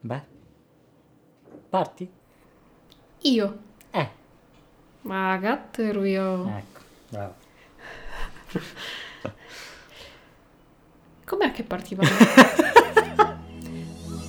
Beh. Parti? Io. Eh, Ma gatto ero io. ecco, bravo. Com'è che partivamo?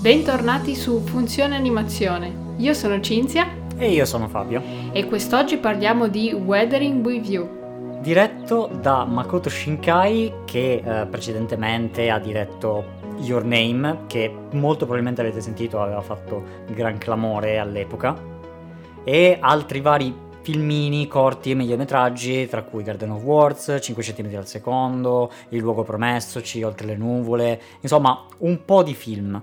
Bentornati su Funzione Animazione. Io sono Cinzia E io sono Fabio, e quest'oggi parliamo di Weathering with You. diretto da Makoto Shinkai che eh, precedentemente ha diretto Your Name, che molto probabilmente avete sentito aveva fatto gran clamore all'epoca, e altri vari filmini corti e mediometraggi, tra cui Garden of Words, 5 cm al secondo, Il luogo promessoci, Oltre le nuvole, insomma un po' di film.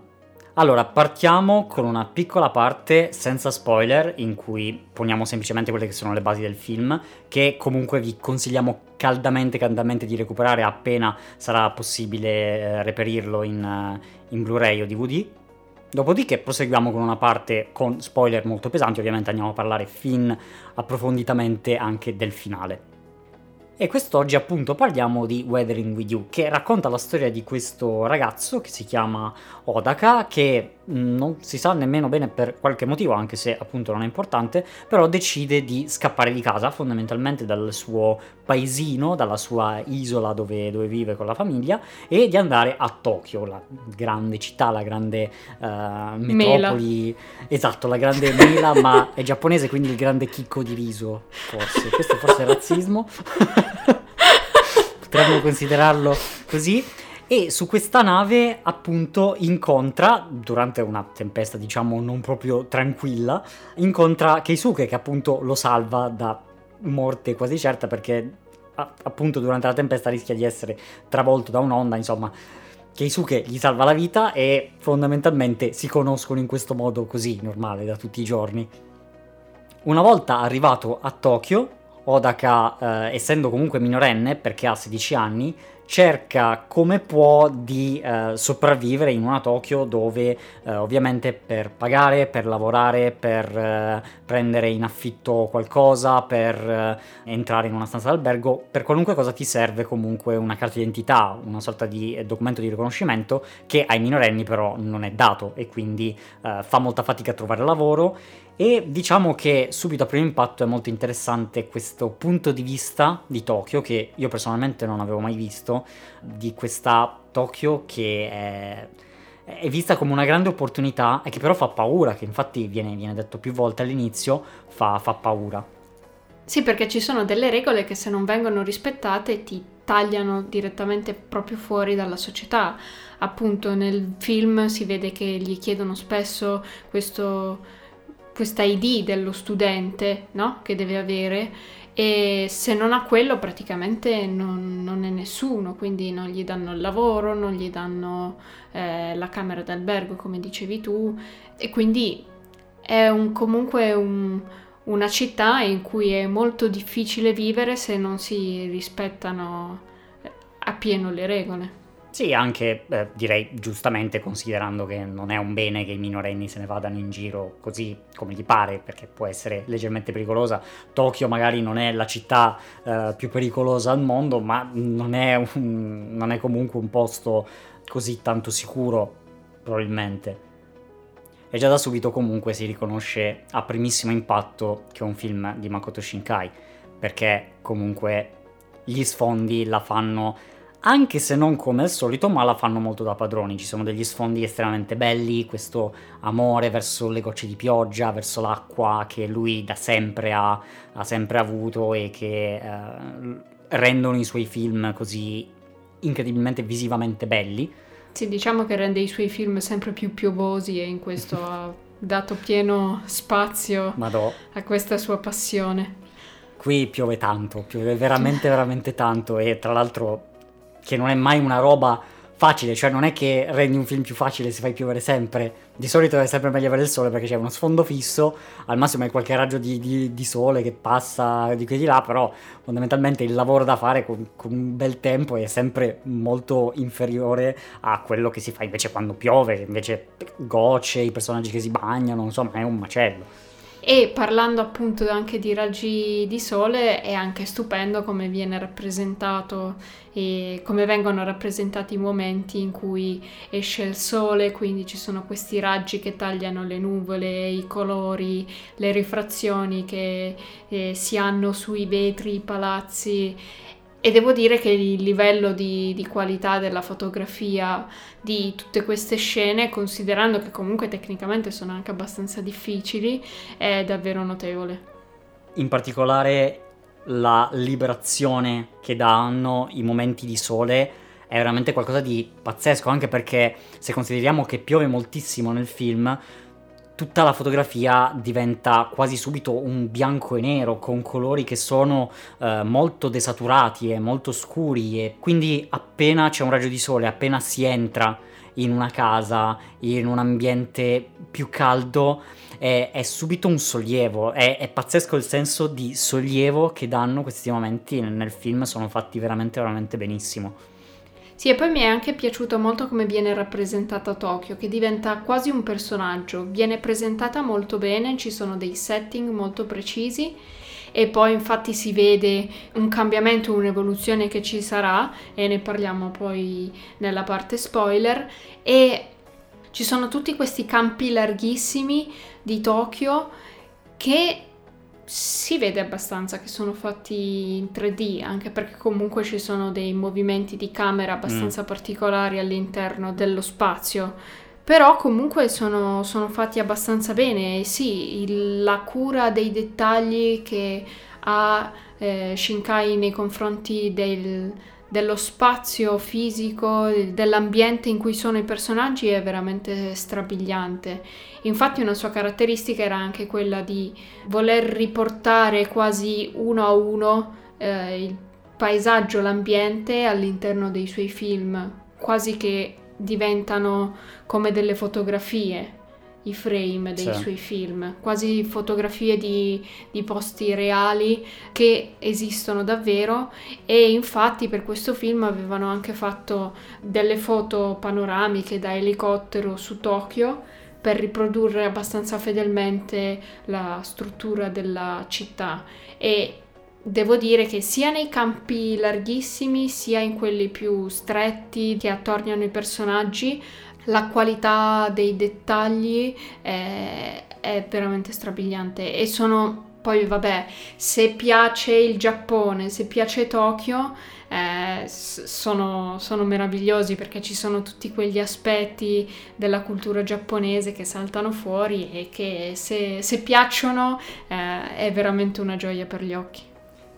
Allora, partiamo con una piccola parte senza spoiler, in cui poniamo semplicemente quelle che sono le basi del film, che comunque vi consigliamo caldamente, caldamente di recuperare appena sarà possibile eh, reperirlo in, eh, in Blu-ray o DVD. Dopodiché proseguiamo con una parte con spoiler molto pesanti, ovviamente andiamo a parlare fin approfonditamente anche del finale. E quest'oggi appunto parliamo di Weathering with You, che racconta la storia di questo ragazzo che si chiama Odaka, che non si sa nemmeno bene per qualche motivo, anche se appunto non è importante, però decide di scappare di casa, fondamentalmente dal suo paesino, dalla sua isola dove, dove vive con la famiglia, e di andare a Tokyo, la grande città, la grande eh, metropoli. Esatto, la grande mela, ma è giapponese, quindi il grande chicco di riso, forse. Questo forse è razzismo. Potremmo considerarlo così. E su questa nave, appunto, incontra, durante una tempesta, diciamo, non proprio tranquilla, incontra Keisuke, che appunto lo salva da morte quasi certa, perché appunto durante la tempesta rischia di essere travolto da un'onda, insomma. Keisuke gli salva la vita e fondamentalmente si conoscono in questo modo così, normale, da tutti i giorni. Una volta arrivato a Tokyo, Odaka, eh, essendo comunque minorenne, perché ha 16 anni, cerca come può di eh, sopravvivere in una Tokyo dove eh, ovviamente per pagare, per lavorare, per eh, prendere in affitto qualcosa, per eh, entrare in una stanza d'albergo, per qualunque cosa ti serve comunque una carta d'identità, una sorta di eh, documento di riconoscimento che ai minorenni però non è dato e quindi eh, fa molta fatica a trovare lavoro e diciamo che subito a primo impatto è molto interessante questo punto di vista di Tokyo che io personalmente non avevo mai visto, di questa Tokyo che è, è vista come una grande opportunità e che però fa paura, che infatti viene, viene detto più volte all'inizio, fa, fa paura. Sì, perché ci sono delle regole che se non vengono rispettate ti tagliano direttamente proprio fuori dalla società. Appunto nel film si vede che gli chiedono spesso questo, questa ID dello studente, no? Che deve avere e se non ha quello praticamente non, non è nessuno, quindi non gli danno il lavoro, non gli danno eh, la camera d'albergo come dicevi tu e quindi è un- comunque un- una città in cui è molto difficile vivere se non si rispettano eh, appieno le regole. Sì, anche eh, direi giustamente considerando che non è un bene che i minorenni se ne vadano in giro così come gli pare, perché può essere leggermente pericolosa. Tokyo magari non è la città eh, più pericolosa al mondo, ma non è, un- non è comunque un posto così tanto sicuro, probabilmente. E già da subito comunque si riconosce a primissimo impatto che è un film di Makoto Shinkai, perché comunque gli sfondi la fanno anche se non come al solito, ma la fanno molto da padroni. Ci sono degli sfondi estremamente belli, questo amore verso le gocce di pioggia, verso l'acqua che lui da sempre ha, ha sempre avuto e che eh, rendono i suoi film così incredibilmente visivamente belli. Sì, diciamo che rende i suoi film sempre più piovosi e in questo ha dato pieno spazio Madò, a questa sua passione. qui piove tanto, piove veramente veramente tanto e tra l'altro che non è mai una roba facile, cioè non è che rendi un film più facile se fai piovere sempre, di solito è sempre meglio avere il sole perché c'è uno sfondo fisso, al massimo hai qualche raggio di, di- di sole che passa di qui e di là, però fondamentalmente il lavoro da fare con, con un bel tempo è sempre molto inferiore a quello che si fa invece quando piove, invece gocce, i personaggi che si bagnano, insomma è un macello. E parlando appunto anche di raggi di sole, è anche stupendo come viene rappresentato e come vengono rappresentati i momenti in cui esce il sole, quindi ci sono questi raggi che tagliano le nuvole, i colori, le rifrazioni che eh, si hanno sui vetri, i palazzi e devo dire che il livello di, di, qualità della fotografia di tutte queste scene, considerando che comunque tecnicamente sono anche abbastanza difficili, è davvero notevole. In particolare la liberazione che danno i momenti di sole è veramente qualcosa di pazzesco, anche perché se consideriamo che piove moltissimo nel film, tutta la fotografia diventa quasi subito un bianco e nero con colori che sono eh, molto desaturati e molto scuri e quindi appena c'è un raggio di sole, appena si entra in una casa, in un ambiente più caldo, è, è subito un sollievo, è, è, pazzesco il senso di sollievo che danno questi momenti nel film, sono fatti veramente veramente benissimo. Sì, e poi mi è anche piaciuto molto come viene rappresentata Tokyo, che diventa quasi un personaggio, viene presentata molto bene, ci sono dei setting molto precisi e poi infatti si vede un cambiamento, un'evoluzione che ci sarà e ne parliamo poi nella parte spoiler. E ci sono tutti questi campi larghissimi di Tokyo che si vede abbastanza che sono fatti in 3D, anche perché comunque ci sono dei movimenti di camera abbastanza mm. particolari all'interno dello spazio. Però comunque sono, sono fatti abbastanza bene e sì, il, la cura dei dettagli che ha eh, Shinkai nei confronti del, dello spazio fisico, dell'ambiente in cui sono i personaggi è veramente strabiliante. Infatti una sua caratteristica era anche quella di voler riportare quasi uno a uno eh, il paesaggio, l'ambiente all'interno dei suoi film, quasi che diventano come delle fotografie i frame dei sì. suoi film, quasi fotografie di, di, posti reali che esistono davvero e infatti per questo film avevano anche fatto delle foto panoramiche da elicottero su Tokyo per riprodurre abbastanza fedelmente la struttura della città e devo dire che sia nei campi larghissimi sia in quelli più stretti che attorniano i personaggi la qualità dei dettagli è, è veramente strabiliante e sono poi vabbè se piace il Giappone se piace Tokyo eh, sono, sono, meravigliosi perché ci sono tutti quegli aspetti della cultura giapponese che saltano fuori e che se, se piacciono eh, è veramente una gioia per gli occhi.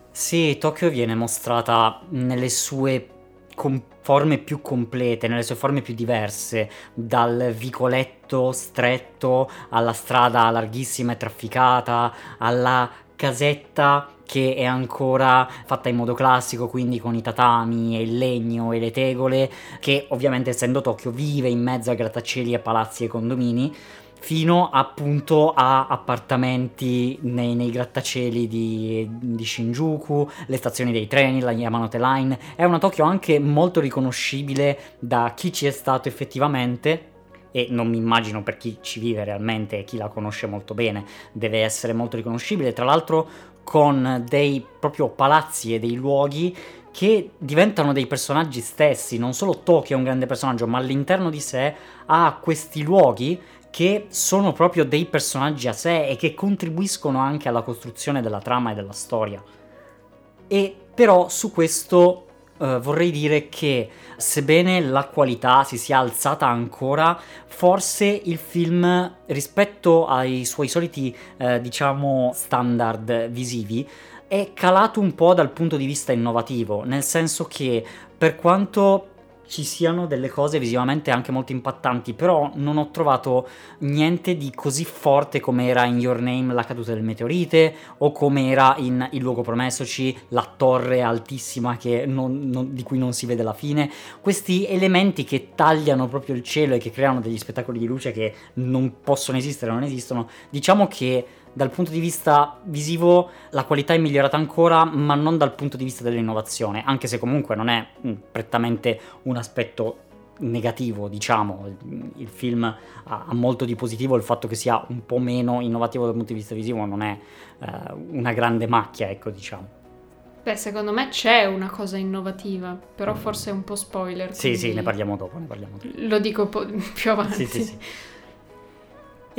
Sì, Tokyo viene mostrata nelle sue com- forme più complete, nelle sue forme più diverse, dal vicoletto stretto alla strada larghissima e trafficata, alla casetta che è ancora fatta in modo classico, quindi con i tatami e il legno e le tegole, che ovviamente essendo Tokyo vive in mezzo a grattacieli e palazzi e condomini, fino appunto a appartamenti nei, nei grattacieli di, di, Shinjuku, le stazioni dei treni, la Yamanote Line. È una Tokyo anche molto riconoscibile da chi ci è stato effettivamente. E non mi immagino per chi ci vive realmente e chi la conosce molto bene, deve essere molto riconoscibile. Tra l'altro, con dei proprio palazzi e dei luoghi che diventano dei personaggi stessi. Non solo Tokyo è un grande personaggio, ma all'interno di sé ha questi luoghi che sono proprio dei personaggi a sé e che contribuiscono anche alla costruzione della trama e della storia. E però su questo uh, vorrei dire che sebbene la qualità si sia alzata ancora, forse il film rispetto ai suoi soliti uh, diciamo standard visivi è calato un po' dal punto di vista innovativo, nel senso che per quanto ci siano delle cose visivamente anche molto impattanti, però non ho trovato niente di così forte come era in Your Name la caduta del meteorite o come era in Il luogo promessoci la torre altissima non, non, di cui non si vede la fine. Questi elementi che tagliano proprio il cielo e che creano degli spettacoli di luce che non possono esistere, non esistono, diciamo che dal punto di vista visivo la qualità è migliorata ancora, ma non dal punto di vista dell'innovazione, anche se comunque non è mm, prettamente un aspetto negativo, diciamo. Il film ha, ha, molto di positivo, il fatto che sia un po' meno innovativo dal punto di vista visivo non è eh, una grande macchia, ecco, diciamo. Beh, secondo me c'è una cosa innovativa, però mm. forse è un po' spoiler. Sì, sì, ne parliamo dopo, ne parliamo dopo. Lo dico po- più avanti. Sì, sì, sì.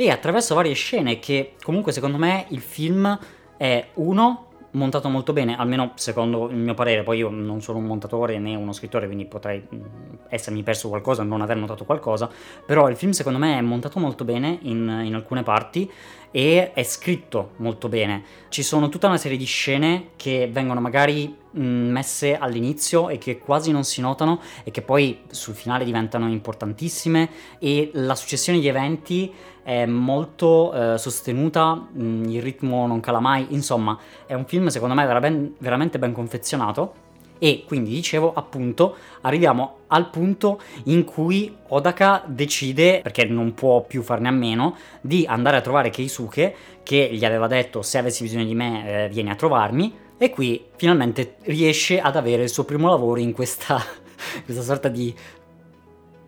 E attraverso varie scene che comunque secondo me il film è uno montato molto bene, almeno secondo il mio parere, poi io non sono un montatore né uno scrittore, quindi potrei mm, essermi perso qualcosa, non aver notato qualcosa, però il film secondo me è montato molto bene in, in alcune parti e è scritto molto bene. Ci sono tutta una serie di scene che vengono magari mm, messe all'inizio e che quasi non si notano e che poi sul finale diventano importantissime. E la successione di eventi è molto eh, sostenuta, mm, il ritmo non cala mai, insomma è un film secondo me vera- veramente ben confezionato e quindi dicevo appunto arriviamo al punto in cui Odaka decide, perché non può più farne a meno, di andare a trovare Keisuke che gli aveva detto se avessi bisogno di me eh, vieni a trovarmi e qui finalmente riesce ad avere il suo primo lavoro in questa, questa sorta di...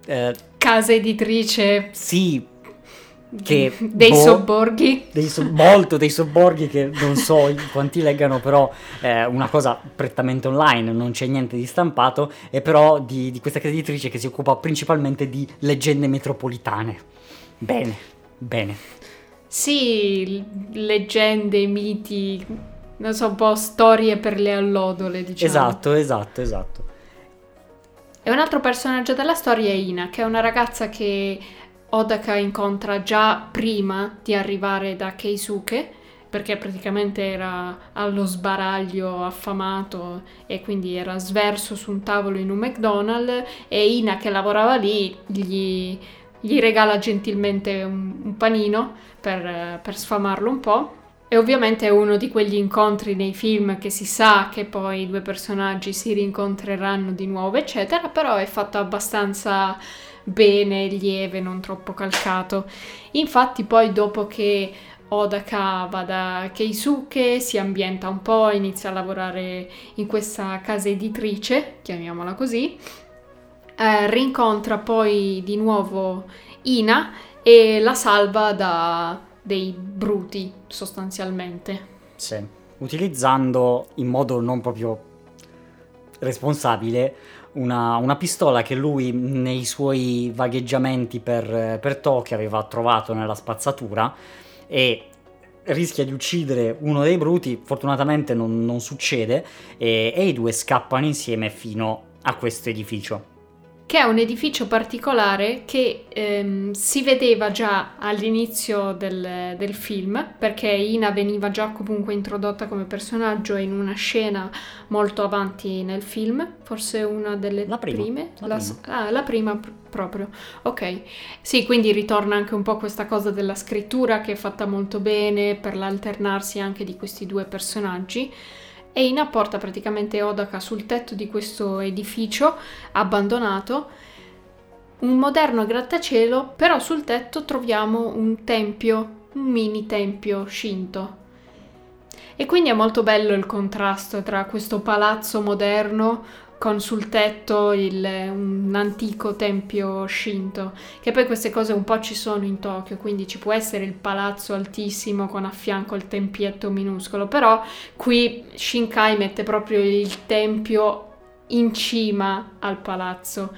Eh, casa editrice. Sì, che dei boh, sobborghi. dei so- molto dei sobborghi che non so quanti leggano però è una cosa prettamente online non c'è niente di stampato e però di, di questa casa editrice che si occupa principalmente di leggende metropolitane. Bene bene. Sì leggende miti non so un po' storie per le allodole diciamo. Esatto esatto esatto. E un altro personaggio della storia è Ina che è una ragazza che Odaka incontra già prima di arrivare da Keisuke, perché praticamente era allo sbaraglio affamato e quindi era sverso su un tavolo in un McDonald's e Ina che lavorava lì gli, gli regala gentilmente un, un panino per, per sfamarlo un po'. E ovviamente è uno di quegli incontri nei film che si sa che poi i due personaggi si rincontreranno di nuovo, eccetera, però è fatto abbastanza bene, lieve, non troppo calcato. Infatti poi dopo che Odaka va da Keisuke, si ambienta un po', inizia a lavorare in questa casa editrice, chiamiamola così, eh, rincontra poi di nuovo Ina e la salva da dei bruti sostanzialmente. Sì, utilizzando in modo non proprio responsabile una, una, pistola che lui nei suoi vagheggiamenti per, per Tokyo aveva trovato nella spazzatura e rischia di uccidere uno dei bruti, fortunatamente non, non succede e, e i due scappano insieme fino a questo edificio che è un edificio particolare che ehm, si vedeva già all'inizio del, del, film, perché Ina veniva già comunque introdotta come personaggio in una scena molto avanti nel film, forse una delle la prima, prime. La, la, prima. Ah, la prima pr- proprio. Ok, sì, quindi ritorna anche un po' questa cosa della scrittura che è fatta molto bene per l'alternarsi anche di questi due personaggi e Ina porta praticamente Odaka sul tetto di questo edificio abbandonato, un moderno grattacielo, però sul tetto troviamo un tempio, un mini tempio shinto. E quindi è molto bello il contrasto tra questo palazzo moderno con sul tetto il, un antico tempio Shinto, che poi queste cose un po' ci sono in Tokyo, quindi ci può essere il palazzo altissimo con a fianco il tempietto minuscolo, però qui Shinkai mette proprio il tempio in cima al palazzo.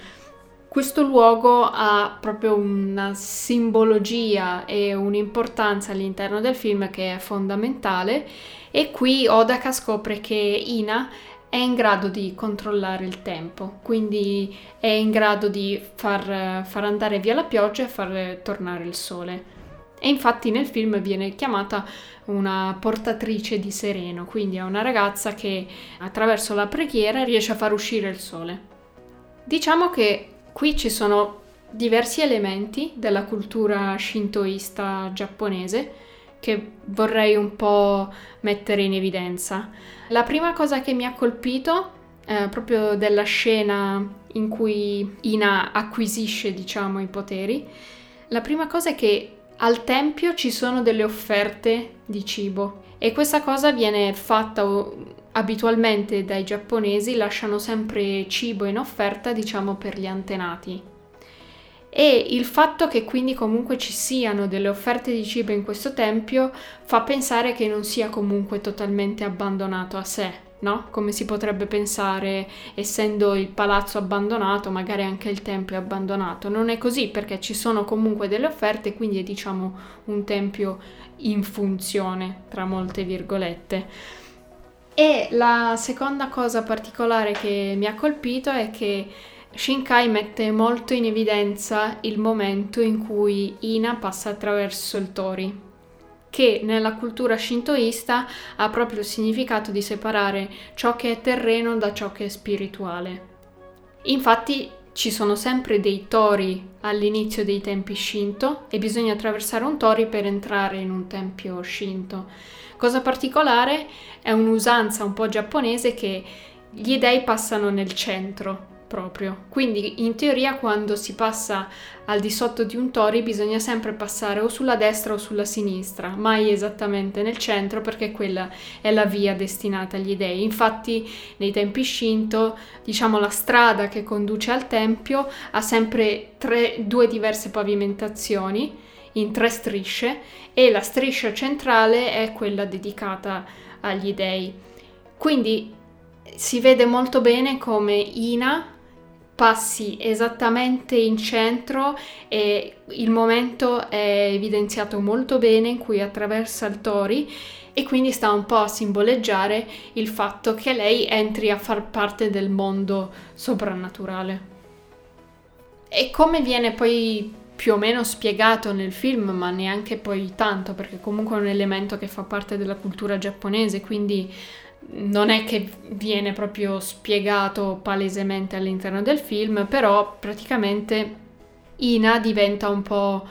Questo luogo ha proprio una simbologia e un'importanza all'interno del film che è fondamentale e qui Odaka scopre che Ina è in grado di controllare il tempo, quindi è in grado di far, far andare via la pioggia e far tornare il sole. E infatti nel film viene chiamata una portatrice di sereno, quindi è una ragazza che attraverso la preghiera riesce a far uscire il sole. Diciamo che qui ci sono diversi elementi della cultura shintoista giapponese che vorrei un po' mettere in evidenza. La prima cosa che mi ha colpito eh, proprio della scena in cui Ina acquisisce, diciamo, i poteri, la prima cosa è che al tempio ci sono delle offerte di cibo e questa cosa viene fatta abitualmente dai giapponesi, lasciano sempre cibo in offerta, diciamo, per gli antenati. E il fatto che quindi comunque ci siano delle offerte di cibo in questo tempio fa pensare che non sia comunque totalmente abbandonato a sé. No? Come si potrebbe pensare, essendo il palazzo abbandonato, magari anche il tempio è abbandonato. Non è così perché ci sono comunque delle offerte, quindi è diciamo un tempio in funzione, tra molte virgolette. E la seconda cosa particolare che mi ha colpito è che Shinkai mette molto in evidenza il momento in cui Ina passa attraverso il Tori, che nella cultura shintoista ha proprio il significato di separare ciò che è terreno da ciò che è spirituale. Infatti ci sono sempre dei tori all'inizio dei tempi shinto e bisogna attraversare un tori per entrare in un tempio shinto. Cosa particolare è un'usanza un po' giapponese che gli dei passano nel centro proprio. Quindi in teoria quando si passa al di sotto di un tori bisogna sempre passare o sulla destra o sulla sinistra, mai esattamente nel centro perché quella è la via destinata agli dei. Infatti nei tempi Shinto, diciamo la strada che conduce al tempio ha sempre tre, due diverse pavimentazioni in tre strisce e la striscia centrale è quella dedicata agli dei. Quindi si vede molto bene come Ina passi esattamente in centro e il momento è evidenziato molto bene in cui attraversa il Tori e quindi sta un po' a simboleggiare il fatto che lei entri a far parte del mondo soprannaturale. E come viene poi più o meno spiegato nel film, ma neanche poi tanto, perché comunque è un elemento che fa parte della cultura giapponese, quindi non è che viene proprio spiegato palesemente all'interno del film, però praticamente Ina diventa un po'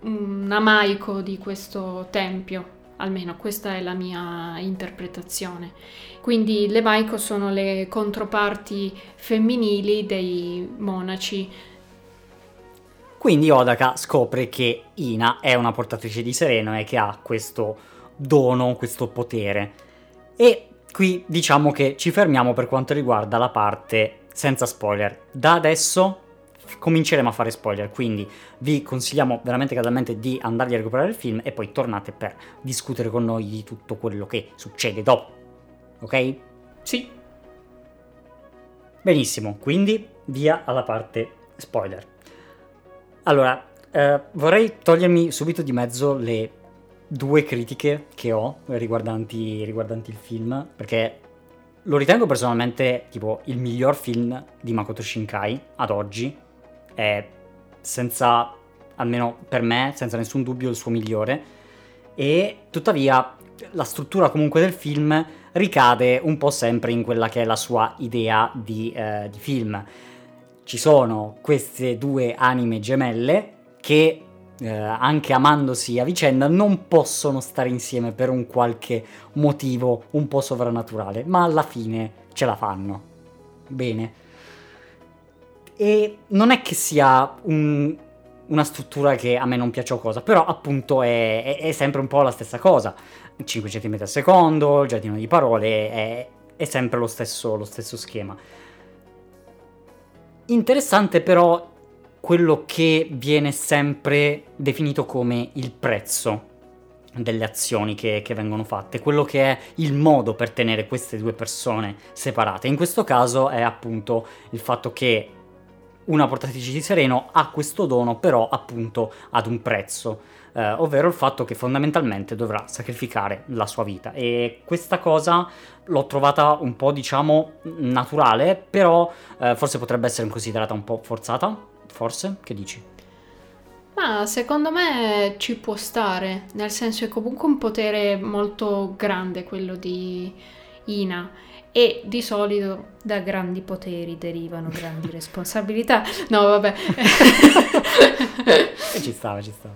un amaico di questo tempio, almeno questa è la mia interpretazione. Quindi le Maiko sono le controparti femminili dei monaci. Quindi Odaka scopre che Ina è una portatrice di sereno e che ha questo dono, questo potere. E qui diciamo che ci fermiamo per quanto riguarda la parte senza spoiler. Da adesso cominceremo a fare spoiler, quindi vi consigliamo veramente caldamente di andarvi a recuperare il film e poi tornate per discutere con noi di tutto quello che succede dopo. Ok? Sì. Benissimo, quindi via alla parte spoiler. Allora, eh, vorrei togliermi subito di mezzo le due critiche che ho riguardanti, riguardanti il film, perché lo ritengo personalmente tipo il miglior film di Makoto Shinkai ad oggi, è senza, almeno per me, senza nessun dubbio il suo migliore, e tuttavia la struttura comunque del film ricade un po' sempre in quella che è la sua idea di, eh, di film. Ci sono queste due anime gemelle che eh, anche amandosi a vicenda, non possono stare insieme per un qualche motivo un po' sovrannaturale, ma alla fine ce la fanno. Bene. E non è che sia un, una struttura che a me non piace o cosa, però appunto è, è, è sempre un po' la stessa cosa. 5 cm al secondo, il giardino di parole, è, è sempre lo stesso, lo stesso schema. Interessante però quello che viene sempre definito come il prezzo delle azioni che, che, vengono fatte, quello che è il modo per tenere queste due persone separate. In questo caso è appunto il fatto che una portatrice di sereno ha questo dono però appunto ad un prezzo, eh, ovvero il fatto che fondamentalmente dovrà sacrificare la sua vita e questa cosa l'ho trovata un po' diciamo naturale, però eh, forse potrebbe essere considerata un po' forzata forse? Che dici? Ma secondo me ci può stare, nel senso è comunque un potere molto grande quello di Ina e di solito da grandi poteri derivano grandi responsabilità. No, vabbè. e ci stava, ci stava.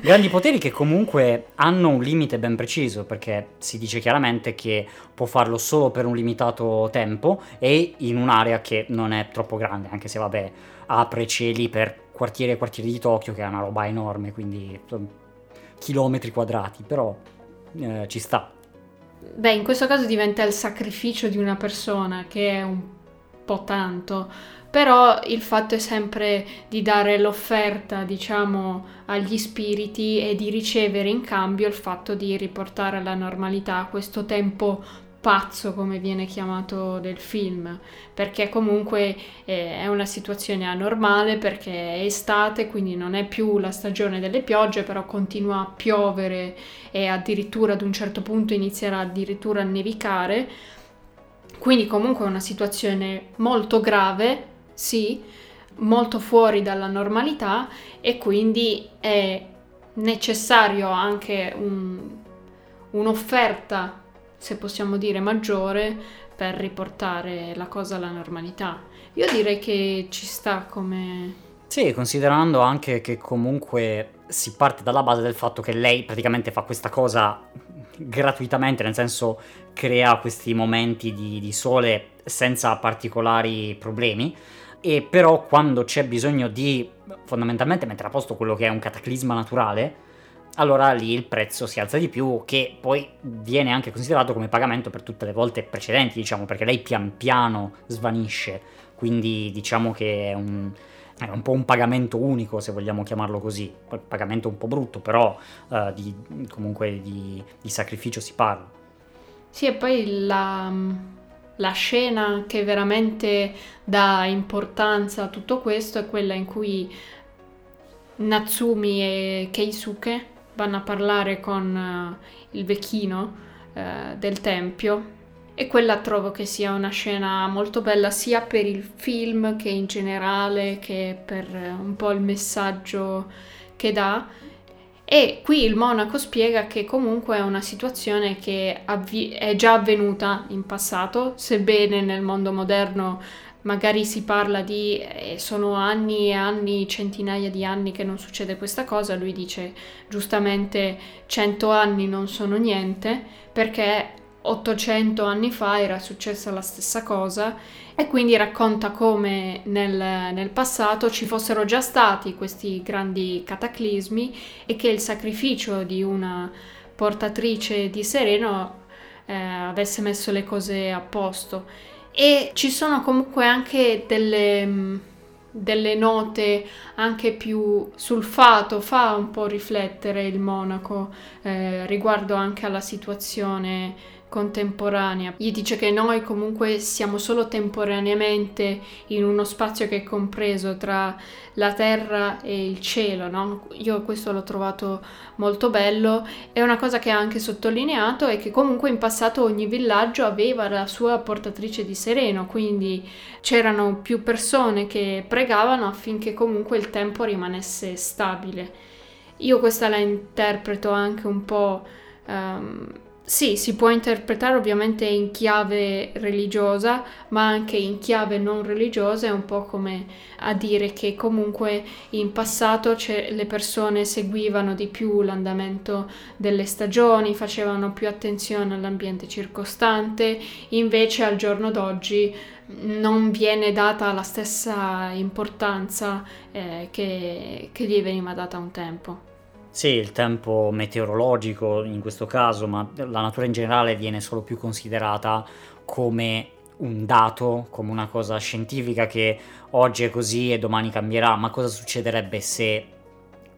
Grandi poteri che comunque hanno un limite ben preciso, perché si dice chiaramente che può farlo solo per un limitato tempo e in un'area che non è troppo grande, anche se vabbè apre cieli per quartieri e quartieri di Tokyo, che è una roba enorme, quindi chilometri quadrati, però eh, ci sta. Beh, in questo caso diventa il sacrificio di una persona, che è un po' tanto, però il fatto è sempre di dare l'offerta, diciamo, agli spiriti e di ricevere in cambio il fatto di riportare alla normalità questo tempo pazzo come viene chiamato del film perché comunque eh, è una situazione anormale perché è estate quindi non è più la stagione delle piogge però continua a piovere e addirittura ad un certo punto inizierà addirittura a nevicare. Quindi comunque è una situazione molto grave sì molto fuori dalla normalità e quindi è necessario anche un, un'offerta se possiamo dire, maggiore per riportare la cosa alla normalità. Io direi che ci sta come... Sì, considerando anche che comunque si parte dalla base del fatto che lei praticamente fa questa cosa gratuitamente, nel senso crea questi momenti di, di sole senza particolari problemi e però quando c'è bisogno di fondamentalmente mettere a posto quello che è un cataclisma naturale, allora lì il prezzo si alza di più, che poi viene anche considerato come pagamento per tutte le volte precedenti, diciamo, perché lei pian piano svanisce, quindi diciamo che è un, è un po' un pagamento unico, se vogliamo chiamarlo così, poi pagamento un po' brutto, però uh, di, comunque di, di, sacrificio si parla. Sì, e poi la, la scena che veramente dà importanza a tutto questo è quella in cui Natsumi e Keisuke vanno a parlare con uh, il vecchino uh, del tempio e quella trovo che sia una scena molto bella sia per il film che in generale che per uh, un po' il messaggio che dà. E qui il monaco spiega che comunque è una situazione che avvi- è già avvenuta in passato, sebbene nel mondo moderno magari si parla di eh, sono anni e anni, centinaia di anni che non succede questa cosa, lui dice giustamente 100 anni non sono niente perché 800 anni fa era successa la stessa cosa e quindi racconta come nel, nel, passato ci fossero già stati questi grandi cataclismi e che il sacrificio di una portatrice di sereno eh, avesse messo le cose a posto e ci sono comunque anche delle, mm, delle note anche più sul fato, fa un po' riflettere il monaco eh, riguardo anche alla situazione contemporanea. Gli dice che noi comunque siamo solo temporaneamente in uno spazio che è compreso tra la terra e il cielo, no? Io questo l'ho trovato molto bello. È una cosa che ha anche sottolineato è che comunque in passato ogni villaggio aveva la sua portatrice di sereno, quindi c'erano più persone che pregavano affinché comunque il tempo rimanesse stabile. Io questa la interpreto anche un po' um, sì, si può interpretare ovviamente in chiave religiosa, ma anche in chiave non religiosa, è un po' come a dire che comunque in passato le persone seguivano di più l'andamento delle stagioni, facevano più attenzione all'ambiente circostante, invece al giorno d'oggi non viene data la stessa importanza eh, che, che gli veniva data un tempo. Sì, il tempo meteorologico in questo caso, ma la natura in generale viene solo più considerata come un dato, come una cosa scientifica che oggi è così e domani cambierà, ma cosa succederebbe se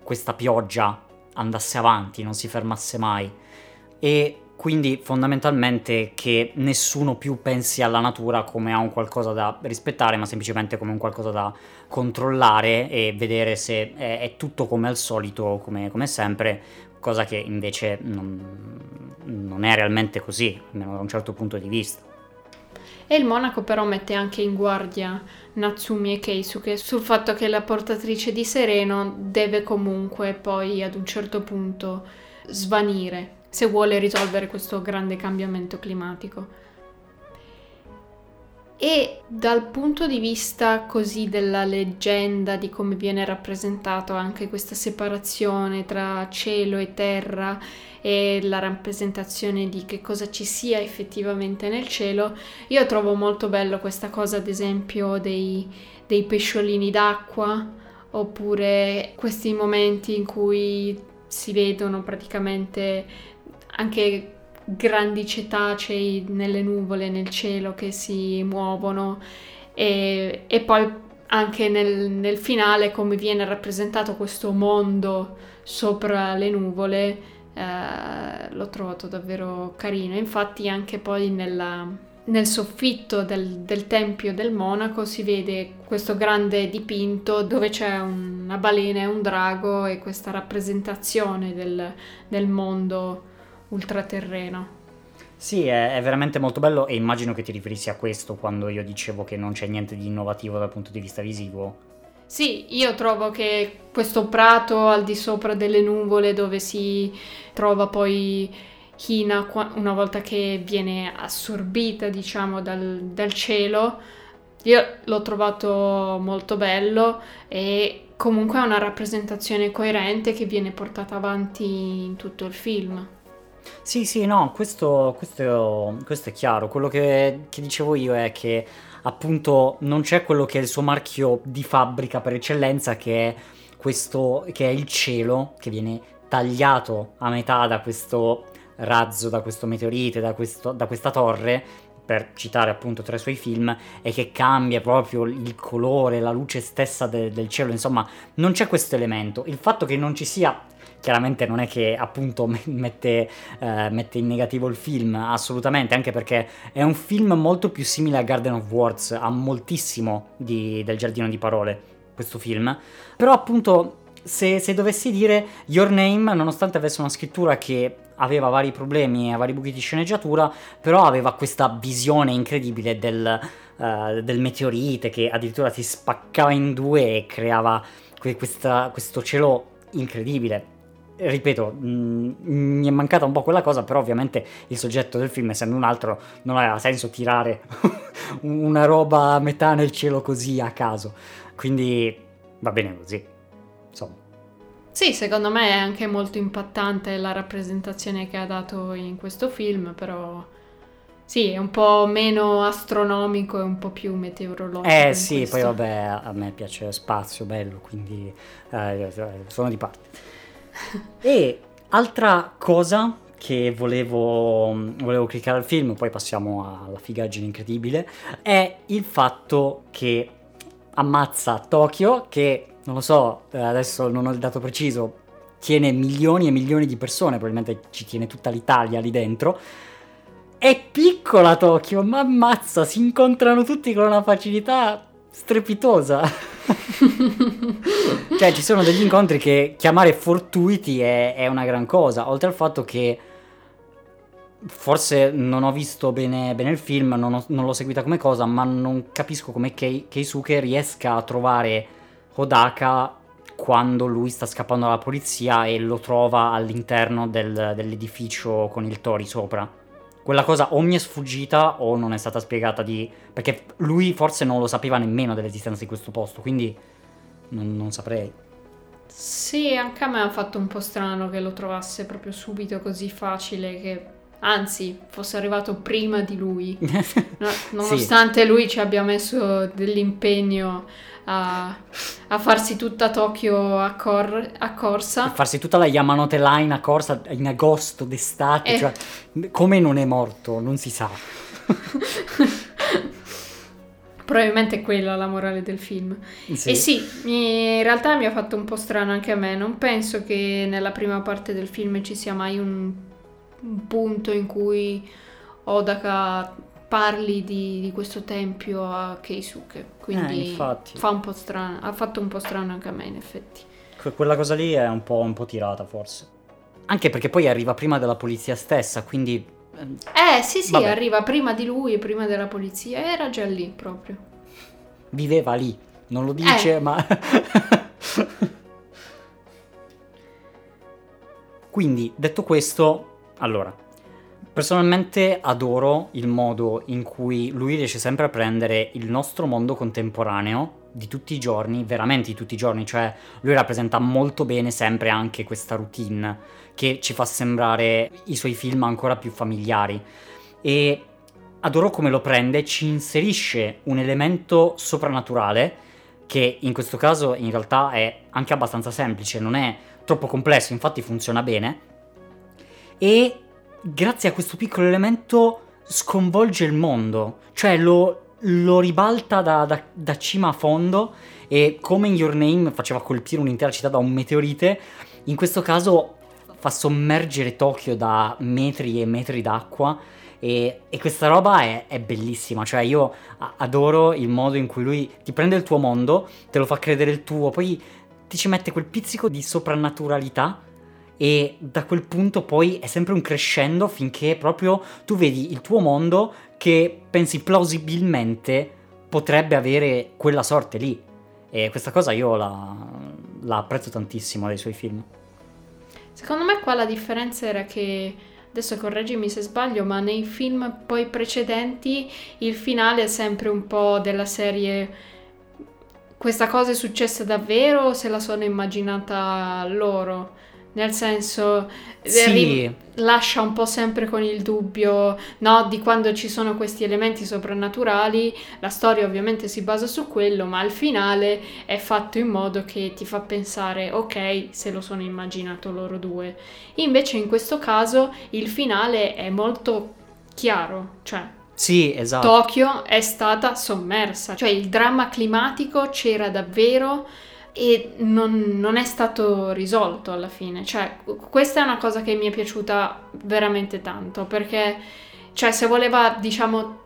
questa pioggia andasse avanti, non si fermasse mai? E quindi fondamentalmente che nessuno più pensi alla natura come a un qualcosa da rispettare, ma semplicemente come un qualcosa da controllare e vedere se è, è tutto come al solito, come, come, sempre, cosa che invece non, non è realmente così, almeno da un certo punto di vista. E il monaco però mette anche in guardia Natsumi e Keisuke sul fatto che la portatrice di Sereno deve comunque poi ad un certo punto svanire se vuole risolvere questo grande cambiamento climatico. E dal punto di vista così della leggenda, di come viene rappresentato anche questa separazione tra cielo e terra e la rappresentazione di che cosa ci sia effettivamente nel cielo, io trovo molto bello questa cosa, ad esempio, dei, dei pesciolini d'acqua, oppure questi momenti in cui si vedono praticamente anche grandi cetacei nelle nuvole, nel cielo che si muovono. E, e poi anche nel, nel, finale come viene rappresentato questo mondo sopra le nuvole eh, l'ho trovato davvero carino. Infatti anche poi nella, nel soffitto del, del, Tempio del Monaco si vede questo grande dipinto dove c'è una balena e un drago e questa rappresentazione del, del mondo ultraterreno. Sì, è, è, veramente molto bello e immagino che ti riferissi a questo quando io dicevo che non c'è niente di innovativo dal punto di vista visivo. Sì, io trovo che questo prato al di sopra delle nuvole dove si trova poi Hina una volta che viene assorbita, diciamo, dal, dal cielo, io l'ho trovato molto bello e comunque è una rappresentazione coerente che viene portata avanti in tutto il film. Sì, sì, no, questo, questo, questo è chiaro. Quello che, che, dicevo io è che appunto non c'è quello che è il suo marchio di fabbrica per eccellenza, che è questo, che è il cielo, che viene tagliato a metà da questo razzo, da questo meteorite, da, questo, da questa torre, per citare appunto tra i suoi film, e che cambia proprio il colore, la luce stessa de- del cielo, insomma, non c'è questo elemento. Il fatto che non ci sia chiaramente non è che appunto mette, eh, mette, in negativo il film, assolutamente, anche perché è un film molto più simile a Garden of Words, ha moltissimo di, del giardino di parole questo film, però appunto se, se, dovessi dire Your Name, nonostante avesse una scrittura che aveva vari problemi e vari buchi di sceneggiatura, però aveva questa visione incredibile del, uh, del meteorite che addirittura si spaccava in due e creava que- questa, questo cielo incredibile ripeto, mh, mm, mi è mancata un po' quella cosa, però ovviamente il soggetto del film, essendo un altro, non aveva senso tirare una roba a metà nel cielo così a caso. Quindi va bene così. Insomma. Sì, secondo me è anche molto impattante la rappresentazione che ha dato in questo film, però sì, è un po' meno astronomico e un po' più meteorologico. Eh sì, questo. poi vabbè, a me piace spazio bello, quindi eh, sono di parte. E altra cosa che volevo, volevo cliccare al film, poi passiamo alla figaggine incredibile, è il fatto che ammazza Tokyo, che non lo so, eh, adesso non ho il dato preciso, tiene milioni e milioni di persone, probabilmente ci tiene tutta l'Italia lì dentro. È piccola Tokyo, ma ammazza, si incontrano tutti con una facilità strepitosa. cioè, ci sono degli incontri che chiamare fortuiti è, è, una gran cosa. Oltre al fatto che forse non ho visto bene, bene il film, non, ho, non, l'ho seguita come cosa, ma non capisco come Kei, Keisuke riesca a trovare Hodaka quando lui sta scappando dalla polizia e lo trova all'interno del, dell'edificio con il Tori sopra quella cosa o mi è sfuggita o non è stata spiegata di... perché lui forse non lo sapeva nemmeno dell'esistenza di questo posto, quindi non, non saprei. Sì, anche a me ha fatto un po' strano che lo trovasse proprio subito così facile che anzi fosse arrivato prima di lui, no, nonostante sì. lui ci abbia messo dell'impegno a, a farsi tutta Tokyo a, cor- a, corsa. A farsi tutta la Yamanote Line a corsa in agosto d'estate, eh. cioè, come non è morto, non si sa. Probabilmente è quella la morale del film. Sì. E sì, in realtà mi ha fatto un po' strano anche a me. Non penso che nella prima parte del film ci sia mai un, un punto in cui Odaka parli di, di, questo tempio a Keisuke. Quindi eh, fa un po' strano, ha fatto un po' strano anche a me in effetti. Que- quella cosa lì è un po', un po' tirata forse. Anche perché poi arriva prima della polizia stessa, quindi... Ehm, eh sì sì, Vabbè. arriva prima di lui e prima della polizia, era già lì proprio. Viveva lì, non lo dice, eh. ma... quindi, detto questo, allora, Personalmente adoro il modo in cui lui riesce sempre a prendere il nostro mondo contemporaneo di tutti i giorni, veramente di tutti i giorni, cioè lui rappresenta molto bene sempre anche questa routine che ci fa sembrare i suoi film ancora più familiari. E adoro come lo prende, ci inserisce un elemento soprannaturale che in questo caso in realtà è anche abbastanza semplice, non è troppo complesso, infatti funziona bene. E grazie a questo piccolo elemento sconvolge il mondo, cioè lo, lo ribalta da, da, da cima a fondo e come in Your Name faceva colpire un'intera città da un meteorite, in questo caso fa sommergere Tokyo da metri e metri d'acqua e, e questa roba è, è, bellissima, cioè io adoro il modo in cui lui ti prende il tuo mondo, te lo fa credere il tuo, poi ti ci mette quel pizzico di soprannaturalità e da quel punto poi è sempre un crescendo finché proprio tu vedi il tuo mondo che pensi plausibilmente potrebbe avere quella sorte lì. E questa cosa io la, la apprezzo tantissimo dai suoi film. Secondo me qua la differenza era che adesso correggimi se sbaglio, ma nei film poi precedenti il finale è sempre un po' della serie questa cosa è successa davvero o se la sono immaginata loro? Nel senso, sì. ri- lascia un po' sempre con il dubbio no, di quando ci sono questi elementi soprannaturali. La storia ovviamente si basa su quello, ma al finale è fatto in modo che ti fa pensare, ok, se lo sono immaginato loro due. Invece in questo caso il finale è molto chiaro, cioè sì, esatto. Tokyo è stata sommersa, cioè il dramma climatico c'era davvero e non, non, è stato risolto alla fine. Cioè, questa è una cosa che mi è piaciuta veramente tanto perché, cioè, se voleva, diciamo,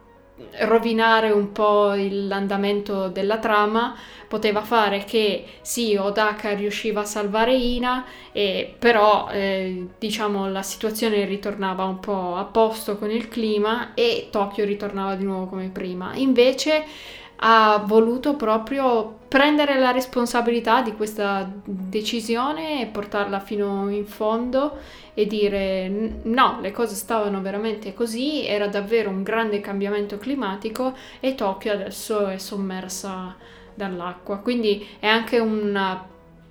rovinare un po' l'andamento della trama, poteva fare che sì, Odaka riusciva a salvare Ina, e, però eh, diciamo la situazione ritornava un po' a posto con il clima e Tokyo ritornava di nuovo come prima. Invece ha voluto proprio prendere la responsabilità di questa decisione e portarla fino in fondo e dire no, le cose stavano veramente così, era davvero un grande cambiamento climatico e Tokyo adesso è sommersa dall'acqua. Quindi è anche una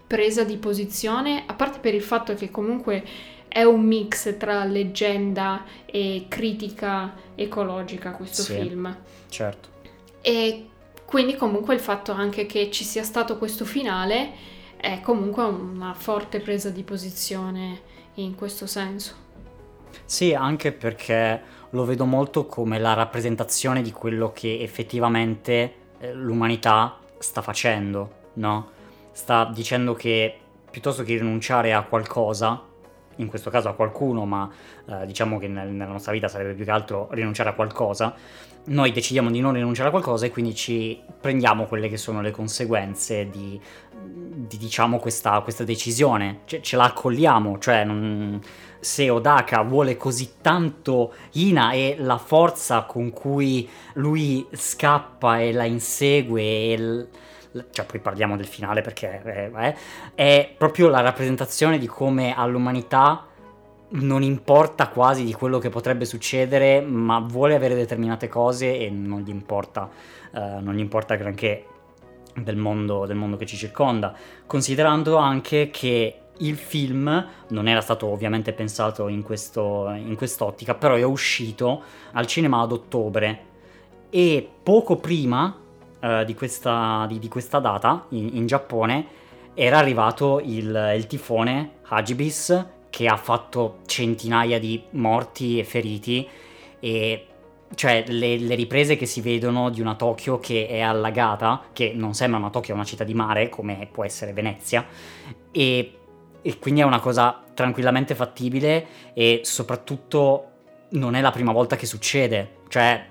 presa di posizione, a parte per il fatto che comunque è un mix tra leggenda e critica ecologica questo sì, film. Certo. E quindi comunque il fatto anche che ci sia stato questo finale è comunque una forte presa di posizione in questo senso. Sì, anche perché lo vedo molto come la rappresentazione di quello che effettivamente eh, l'umanità sta facendo, no? Sta dicendo che piuttosto che rinunciare a qualcosa, in questo caso a qualcuno, ma eh, diciamo che nel, nella nostra vita sarebbe più che altro rinunciare a qualcosa, noi decidiamo di non rinunciare a qualcosa e quindi ci prendiamo quelle che sono le conseguenze di, di diciamo, questa, questa decisione, ce, ce, la accogliamo, cioè non, se Odaka vuole così tanto Ina e la forza con cui lui scappa e la insegue e cioè poi parliamo del finale perché eh, è, proprio la rappresentazione di come all'umanità non importa quasi di quello che potrebbe succedere, ma vuole avere determinate cose e non gli importa, uh, non gli importa granché del mondo, del mondo che ci circonda, considerando anche che il film non era stato ovviamente pensato in, questo, in quest'ottica, però è uscito al cinema ad ottobre e poco prima uh, di, questa, di, di, questa, data in, in Giappone era arrivato il, il tifone Hagibis che ha fatto centinaia di morti e feriti e cioè le, le, riprese che si vedono di una Tokyo che è allagata, che non sembra una Tokyo, è una città di mare come può essere Venezia, e, e, quindi è una cosa tranquillamente fattibile e soprattutto non è la prima volta che succede, cioè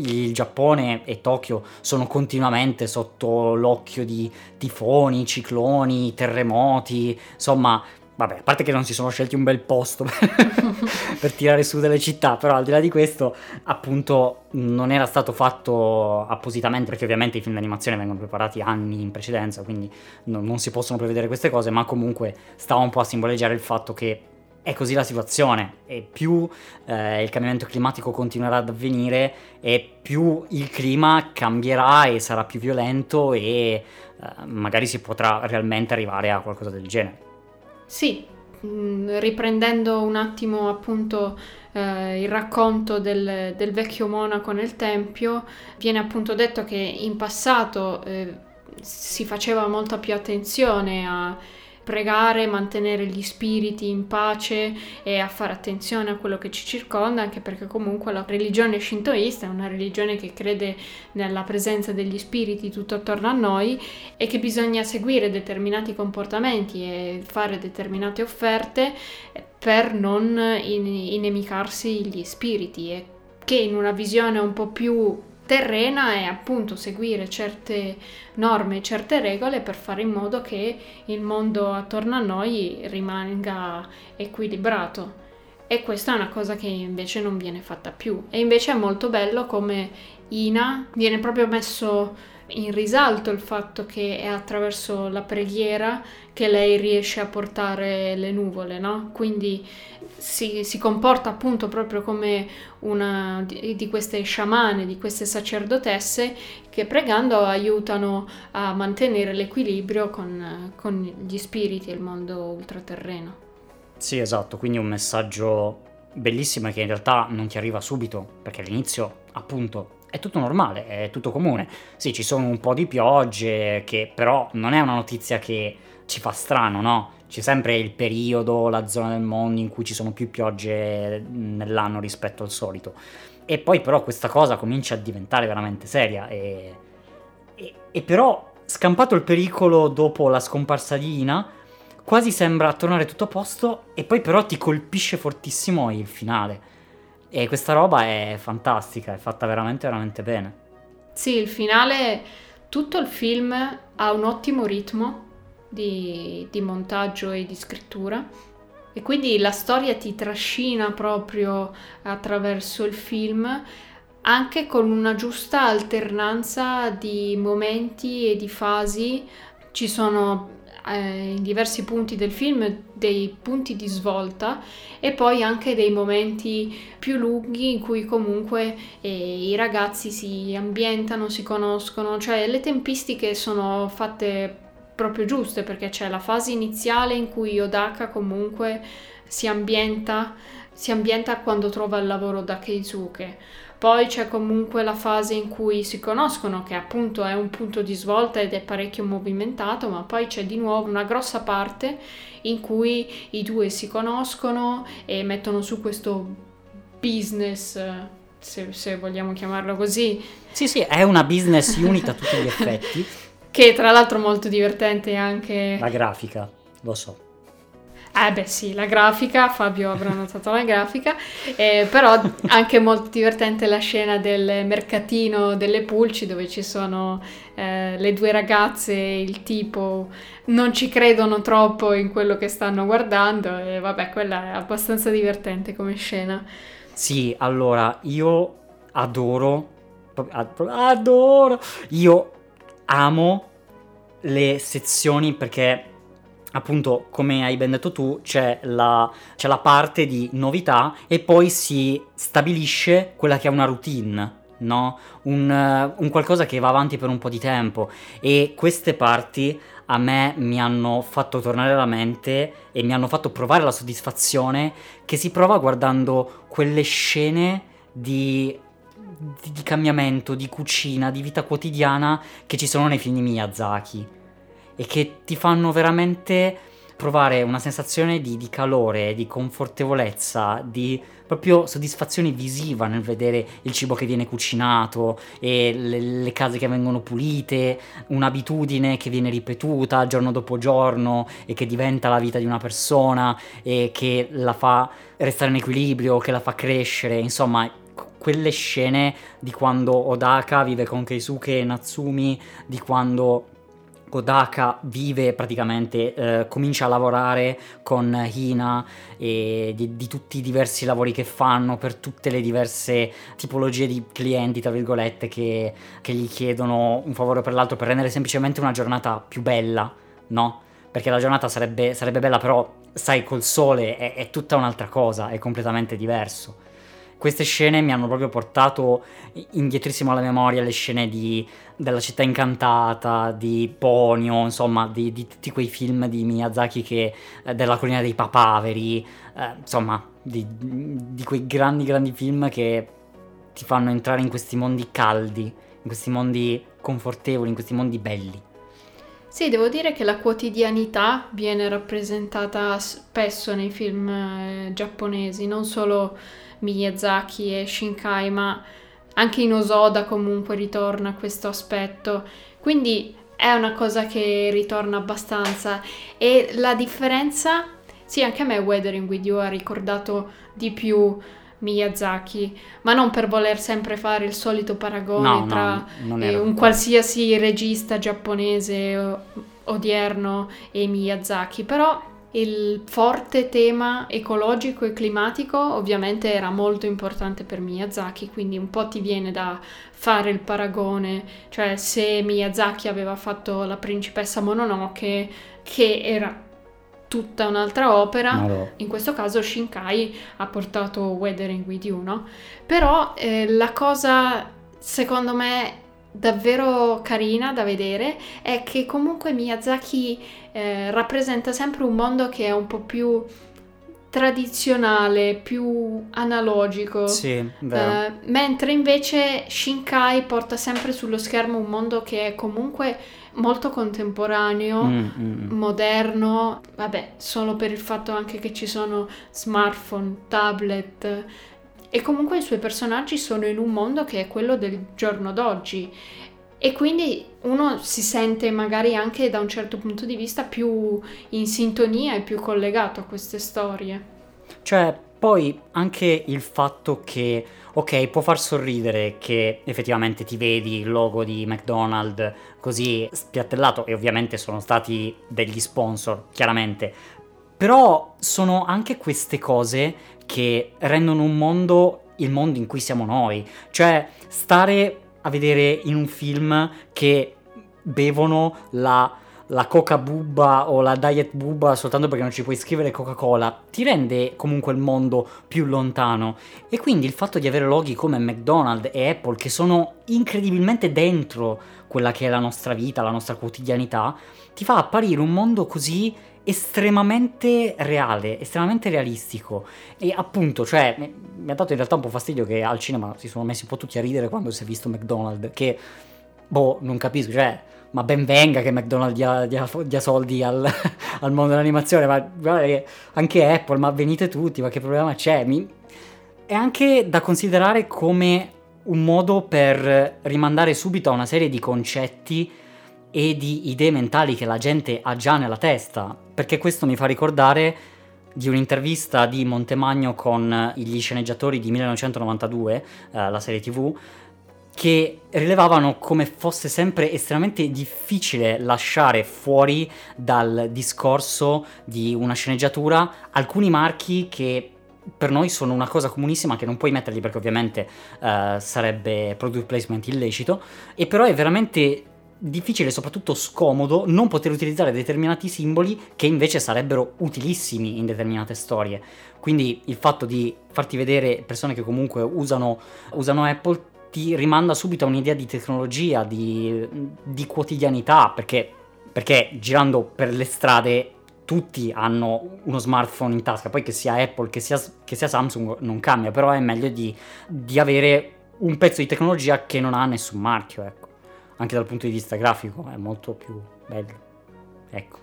il Giappone e Tokyo sono continuamente sotto l'occhio di tifoni, cicloni, terremoti, insomma Vabbè, a parte che non si sono scelti un bel posto per tirare su delle città, però al di là di questo, appunto, non era stato fatto appositamente, perché ovviamente i film d'animazione vengono preparati anni in precedenza, quindi non, non si possono prevedere queste cose, ma comunque stava un po' a simboleggiare il fatto che è così la situazione e più eh, il cambiamento climatico continuerà ad avvenire e più il clima cambierà e sarà più violento e eh, magari si potrà realmente arrivare a qualcosa del genere. Sì, mm, riprendendo un attimo appunto eh, il racconto del, del, vecchio monaco nel tempio, viene appunto detto che in passato eh, si faceva molta più attenzione a pregare, mantenere gli spiriti in pace e a fare attenzione a quello che ci circonda, anche perché comunque la religione shintoista è una religione che crede nella presenza degli spiriti tutto attorno a noi e che bisogna seguire determinati comportamenti e fare determinate offerte per non inemicarsi gli spiriti e che in una visione un po' più terrena è appunto seguire certe norme, certe regole per fare in modo che il mondo attorno a noi rimanga equilibrato. E questa è una cosa che invece non viene fatta più. E invece è molto bello come Ina viene proprio messo in risalto il fatto che è attraverso la preghiera che lei riesce a portare le nuvole, no? Quindi si, si comporta appunto proprio come una di, di, queste sciamane, di queste sacerdotesse che pregando aiutano a mantenere l'equilibrio con, con gli spiriti e il mondo ultraterreno. Sì, esatto, quindi un messaggio bellissimo che in realtà non ti arriva subito, perché all'inizio appunto è tutto normale, è tutto comune. Sì, ci sono un po' di piogge, che però non è una notizia che ci fa strano, no? C'è sempre il periodo, la zona del mondo in cui ci sono più piogge nell'anno rispetto al solito. E poi però questa cosa comincia a diventare veramente seria e, e, e però scampato il pericolo dopo la scomparsa di Ina, quasi sembra tornare tutto a posto e poi però ti colpisce fortissimo il finale e questa roba è fantastica, è fatta veramente, veramente bene. Sì, il finale, tutto il film ha un ottimo ritmo di, di montaggio e di scrittura. E quindi la storia ti trascina proprio attraverso il film, anche con una giusta alternanza di momenti e di fasi. Ci sono eh, in diversi punti del film dei punti di svolta e poi anche dei momenti più lunghi in cui comunque eh, i ragazzi si ambientano, si conoscono, cioè le tempistiche sono fatte proprio giuste perché c'è la fase iniziale in cui Odaka comunque si ambienta, si ambienta quando trova il lavoro da Keisuke poi c'è comunque la fase in cui si conoscono, che appunto è un punto di svolta ed è parecchio movimentato, ma poi c'è di nuovo una grossa parte in cui i due si conoscono e mettono su questo business, se, se vogliamo chiamarlo così. Sì, sì, è una business unit a tutti gli effetti. che tra l'altro è molto divertente anche... La grafica, lo so. Eh beh sì, la grafica, Fabio avrà notato la grafica, eh, però anche molto divertente la scena del mercatino delle pulci dove ci sono eh, le due ragazze e il tipo non ci credono troppo in quello che stanno guardando e vabbè, quella è abbastanza divertente come scena. Sì, allora io adoro, adoro, io amo le sezioni perché appunto, come hai ben detto tu, c'è la, c'è la, parte di novità e poi si stabilisce quella che è una routine, no? Un, un, qualcosa che va avanti per un po' di tempo. E queste parti a me mi hanno fatto tornare alla mente e mi hanno fatto provare la soddisfazione che si prova guardando quelle scene di di, cambiamento, di cucina, di vita quotidiana che ci sono nei film di Miyazaki. E che ti fanno veramente provare una sensazione di, di, calore, di confortevolezza, di proprio soddisfazione visiva nel vedere il cibo che viene cucinato e le, le, case che vengono pulite, un'abitudine che viene ripetuta giorno dopo giorno e che diventa la vita di una persona e che la fa restare in equilibrio, che la fa crescere, insomma quelle scene di quando Odaka vive con Keisuke e Natsumi, di quando Kodaka vive praticamente, eh, comincia a lavorare con Hina e di, di, tutti i diversi lavori che fanno per tutte le diverse tipologie di clienti, tra virgolette, che, che gli chiedono un favore per l'altro per rendere semplicemente una giornata più bella, no? Perché la giornata sarebbe, sarebbe bella, però sai, col sole è, è tutta un'altra cosa, è completamente diverso queste scene mi hanno proprio portato indietrissimo alla memoria le scene di, della città incantata, di Ponyo, insomma, di, di tutti quei film di Miyazaki che, eh, della collina dei papaveri, eh, insomma, di, di quei grandi, grandi film che ti fanno entrare in questi mondi caldi, in questi mondi confortevoli, in questi mondi belli. Sì, devo dire che la quotidianità viene rappresentata spesso nei film eh, giapponesi, non solo Miyazaki e Shinkai, ma anche in Osoda comunque ritorna questo aspetto. Quindi è una cosa che ritorna abbastanza e la differenza, sì, anche a me Weathering With You ha ricordato di più Miyazaki, ma non per voler sempre fare il solito paragone No, tra no, eh, un qualsiasi regista giapponese odierno e Miyazaki, però il forte tema ecologico e climatico ovviamente era molto importante per Miyazaki, quindi un po' ti viene da fare il paragone, cioè se Miyazaki aveva fatto La principessa Mononoke, che era tutta un'altra opera, No, in questo caso Shinkai ha portato Weathering with You, no? Però eh, la cosa, secondo me, davvero carina da vedere è che comunque Miyazaki eh, rappresenta sempre un mondo che è un po' più tradizionale, più analogico. Sì, vero. Eh, mentre invece Shinkai porta sempre sullo schermo un mondo che è comunque molto contemporaneo, Mm, mm, mm. moderno, vabbè, solo per il fatto anche che ci sono smartphone, tablet e comunque i suoi personaggi sono in un mondo che è quello del giorno d'oggi e quindi uno si sente magari anche da un certo punto di vista più in sintonia e più collegato a queste storie. Cioè, poi anche il fatto che, ok, può far sorridere che effettivamente ti vedi il logo di McDonald's così spiattellato, e ovviamente sono stati degli sponsor, chiaramente. Però sono anche queste cose che rendono un mondo il mondo in cui siamo noi. Cioè, stare a vedere in un film che bevono la la Coca Bubba o la Diet Bubba soltanto perché non ci puoi scrivere Coca-Cola, ti rende comunque il mondo più lontano. E quindi il fatto di avere loghi come McDonald's e Apple che sono incredibilmente dentro quella che è la nostra vita, la nostra quotidianità, ti fa apparire un mondo così estremamente reale, estremamente realistico. E appunto, cioè, mi ha dato in realtà un po' fastidio che al cinema si sono messi un po' tutti a ridere quando si è visto McDonald's, che, boh, non capisco, cioè ma ben venga che McDonald's dia, dia- dia soldi al, al mondo dell'animazione, ma guarda che anche Apple, ma venite tutti, ma che problema c'è? Mi- È anche da considerare come un modo per rimandare subito a una serie di concetti e di idee mentali che la gente ha già nella testa, perché questo mi fa ricordare di un'intervista di Montemagno con gli sceneggiatori di 1992, eh, la serie tv, che rilevavano come fosse sempre estremamente difficile lasciare fuori dal discorso di una sceneggiatura alcuni marchi che per noi sono una cosa comunissima che non puoi metterli perché ovviamente eh, sarebbe product placement illecito e però è veramente difficile soprattutto scomodo non poter utilizzare determinati simboli che invece sarebbero utilissimi in determinate storie quindi il fatto di farti vedere persone che comunque usano, usano Apple ti rimanda subito a un'idea di tecnologia, di, di quotidianità, perché, perché girando per le strade tutti hanno uno smartphone in tasca, poi che sia Apple, che sia, che sia Samsung non cambia, però è meglio di, di avere un pezzo di tecnologia che non ha nessun marchio, ecco. Anche dal punto di vista grafico è molto più bello. Ecco.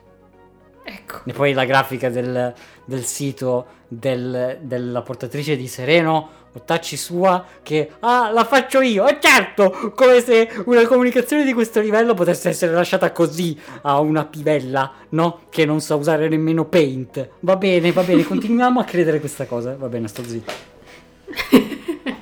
Ecco. E poi la grafica del, del sito del- della portatrice di Sereno, Ottacci sua, che ah, la faccio io, e certo, come se una comunicazione di questo livello potesse essere lasciata così a una pivella, no? Che non sa usare nemmeno Paint. Va bene, va bene, continuiamo a credere questa cosa. Va bene, sto zitto.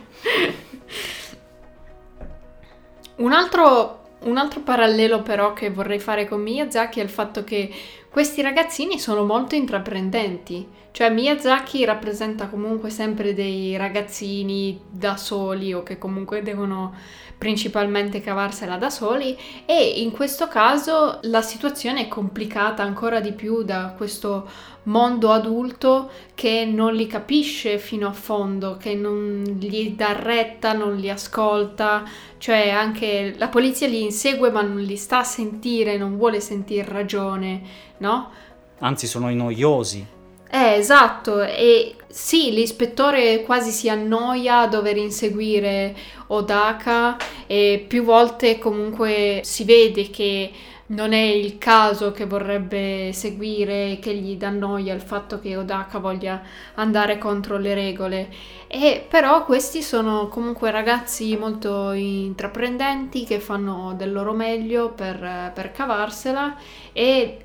Un altro, un altro parallelo però che vorrei fare con Miyazaki è il fatto che questi ragazzini sono molto intraprendenti. Cioè Miyazaki rappresenta comunque sempre dei ragazzini da soli o che comunque devono principalmente cavarsela da soli e in questo caso la situazione è complicata ancora di più da questo mondo adulto che non li capisce fino a fondo, che non gli dà retta, non li ascolta, cioè anche la polizia li insegue ma non li sta a sentire, non vuole sentire ragione, no? Anzi, sono i noiosi. Eh, esatto, e sì, l'ispettore quasi si annoia a dover inseguire Odaka e più volte comunque si vede che non è il caso che vorrebbe seguire, che gli dà noia il fatto che Odaka voglia andare contro le regole. E però questi sono comunque ragazzi molto intraprendenti che fanno del loro meglio per, per cavarsela e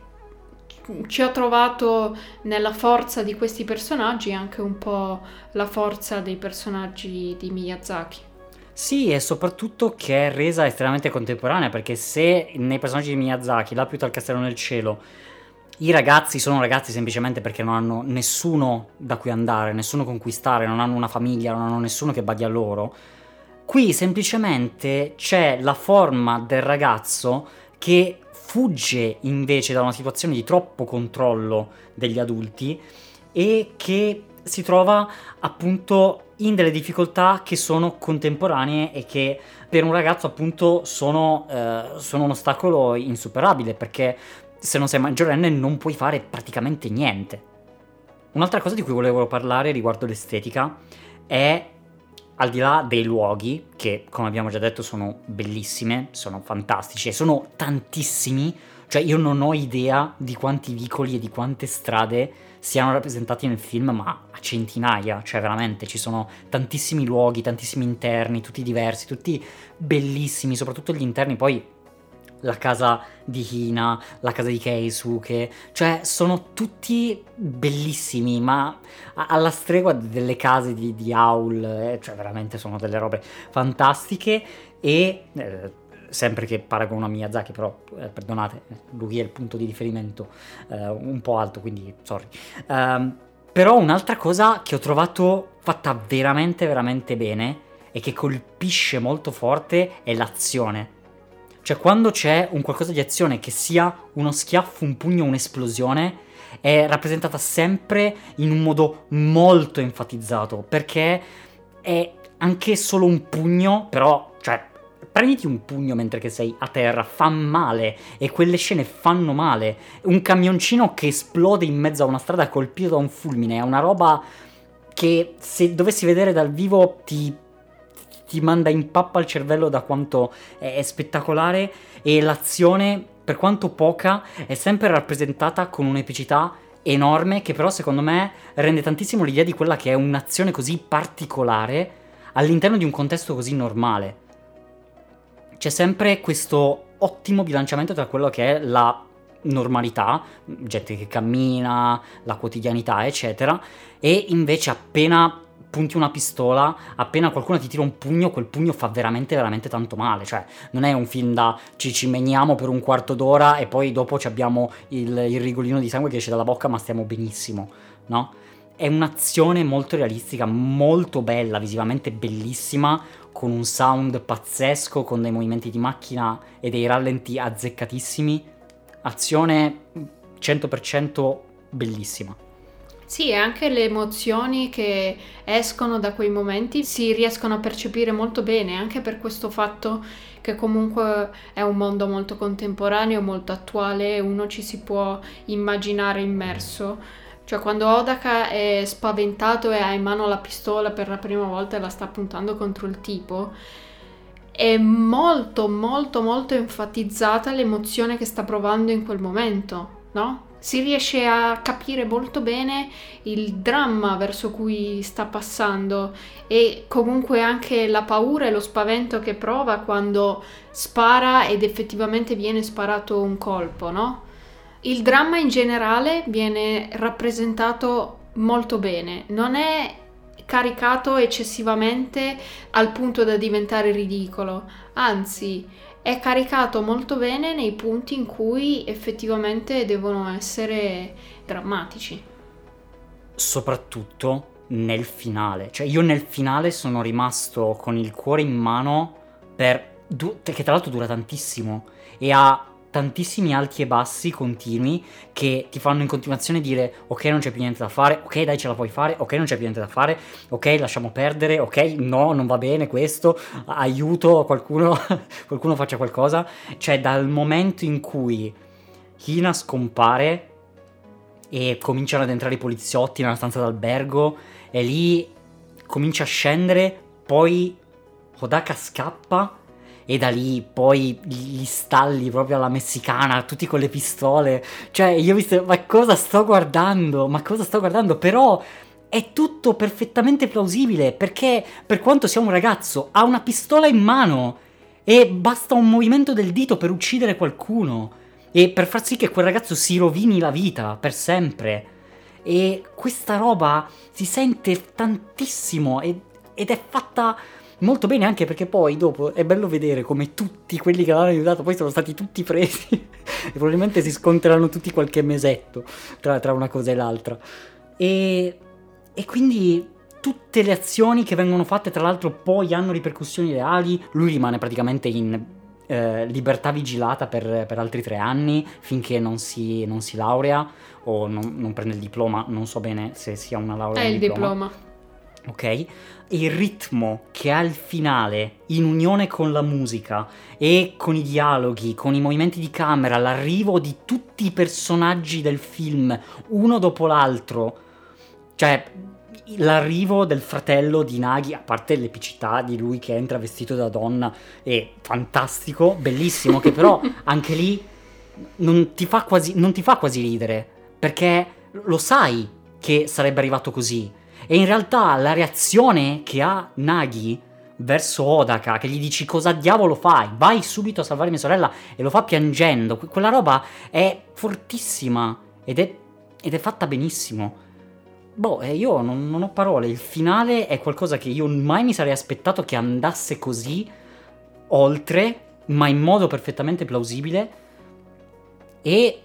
ci ho trovato nella forza di questi personaggi anche un po' la forza dei personaggi di Miyazaki. Sì, e soprattutto che è resa estremamente contemporanea, perché se nei personaggi di Miyazaki, là più dal castello nel cielo, i ragazzi sono ragazzi semplicemente perché non hanno nessuno da cui andare, nessuno conquistare, non hanno una famiglia, non hanno nessuno che badi a loro. Qui semplicemente c'è la forma del ragazzo che fugge invece da una situazione di troppo controllo degli adulti e che si trova appunto in delle difficoltà che sono contemporanee e che per un ragazzo appunto sono, eh, sono un ostacolo insuperabile perché se non sei maggiorenne non puoi fare praticamente niente. Un'altra cosa di cui volevo parlare riguardo l'estetica è al di là dei luoghi, che come abbiamo già detto sono bellissime, sono fantastici e sono tantissimi, cioè io non ho idea di quanti vicoli e di quante strade siano rappresentati nel film, ma a centinaia, cioè veramente ci sono tantissimi luoghi, tantissimi interni, tutti diversi, tutti bellissimi, soprattutto gli interni poi la casa di Hina, la casa di Keisuke, cioè sono tutti bellissimi, ma alla stregua delle case di, di Aul, eh, cioè veramente sono delle robe fantastiche e eh, sempre che paragono a Miyazaki, però eh, perdonate, lui è il punto di riferimento eh, un po' alto, quindi sorry. Um, però un'altra cosa che ho trovato fatta veramente veramente bene e che colpisce molto forte è l'azione. Cioè quando c'è un qualcosa di azione che sia uno schiaffo, un pugno, un'esplosione, è rappresentata sempre in un modo molto enfatizzato, perché è anche solo un pugno, però, cioè, prenditi un pugno mentre sei a terra, fa male e quelle scene fanno male. Un camioncino che esplode in mezzo a una strada colpito da un fulmine è una roba che se dovessi vedere dal vivo ti, ti manda in pappa il cervello da quanto è, spettacolare e l'azione, per quanto poca, è sempre rappresentata con un'epicità enorme che però secondo me rende tantissimo l'idea di quella che è un'azione così particolare all'interno di un contesto così normale. C'è sempre questo ottimo bilanciamento tra quello che è la normalità, gente che cammina, la quotidianità, eccetera, e invece appena punti una pistola, appena qualcuno ti tira un pugno, quel pugno fa veramente, veramente tanto male. Cioè, non è un film da ci cimeniamo per un quarto d'ora e poi dopo abbiamo il, il rigolino di sangue che esce dalla bocca, ma stiamo benissimo, no? È un'azione molto realistica, molto bella, visivamente bellissima, con un sound pazzesco, con dei movimenti di macchina e dei rallenti azzeccatissimi. Azione 100% bellissima. Sì, e anche le emozioni che escono da quei momenti si riescono a percepire molto bene, anche per questo fatto che comunque è un mondo molto contemporaneo, molto attuale, uno ci si può immaginare immerso cioè quando Odaka è spaventato e ha in mano la pistola per la prima volta e la sta puntando contro il tipo, è molto molto molto enfatizzata l'emozione che sta provando in quel momento, no? Si riesce a capire molto bene il dramma verso cui sta passando e comunque anche la paura e lo spavento che prova quando spara ed effettivamente viene sparato un colpo, no? Il dramma in generale viene rappresentato molto bene, non è caricato eccessivamente al punto da diventare ridicolo, anzi è caricato molto bene nei punti in cui effettivamente devono essere drammatici. Soprattutto nel finale, cioè io nel finale sono rimasto con il cuore in mano per... Du- che tra l'altro dura tantissimo e ha tantissimi alti e bassi continui che ti fanno in continuazione dire ok non c'è più niente da fare, ok dai ce la puoi fare, ok non c'è più niente da fare, ok lasciamo perdere, ok no non va bene questo, aiuto qualcuno, qualcuno faccia qualcosa, cioè dal momento in cui Hina scompare e cominciano ad entrare i poliziotti nella stanza d'albergo e lì comincia a scendere, poi Hodaka scappa e da lì poi gli stalli proprio alla messicana, tutti con le pistole. Cioè, io ho visto, ma cosa sto guardando? Ma cosa sto guardando? Però è tutto perfettamente plausibile perché per quanto sia un ragazzo ha una pistola in mano e basta un movimento del dito per uccidere qualcuno e per far sì che quel ragazzo si rovini la vita per sempre. E questa roba si sente tantissimo ed, ed è fatta molto bene anche perché poi dopo è bello vedere come tutti quelli che l'hanno aiutato poi sono stati tutti presi e probabilmente si scontreranno tutti qualche mesetto tra, tra una cosa e l'altra. E e quindi tutte le azioni che vengono fatte, tra l'altro, poi hanno ripercussioni reali. Lui rimane praticamente in eh, libertà vigilata per, per, altri tre anni finché non si, non si laurea o non, non, prende il diploma. Non so bene se sia una laurea. È il diploma. diploma. Ok? Il ritmo che ha il finale in unione con la musica e con i dialoghi, con i movimenti di camera, l'arrivo di tutti i personaggi del film, uno dopo l'altro cioè, l'arrivo del fratello di Naghi, a parte l'epicità di lui che entra vestito da donna, è fantastico, bellissimo, che però anche lì non ti fa quasi, non ti fa quasi ridere, perché lo sai che sarebbe arrivato così. E in realtà la reazione che ha Naghi verso Odaka, che gli dici cosa diavolo fai, vai subito a salvare mia sorella, e lo fa piangendo, quella roba è fortissima ed è, ed è fatta benissimo. Boh, eh, io non, non, ho parole. Il finale è qualcosa che io mai mi sarei aspettato che andasse così oltre, ma in modo perfettamente plausibile. E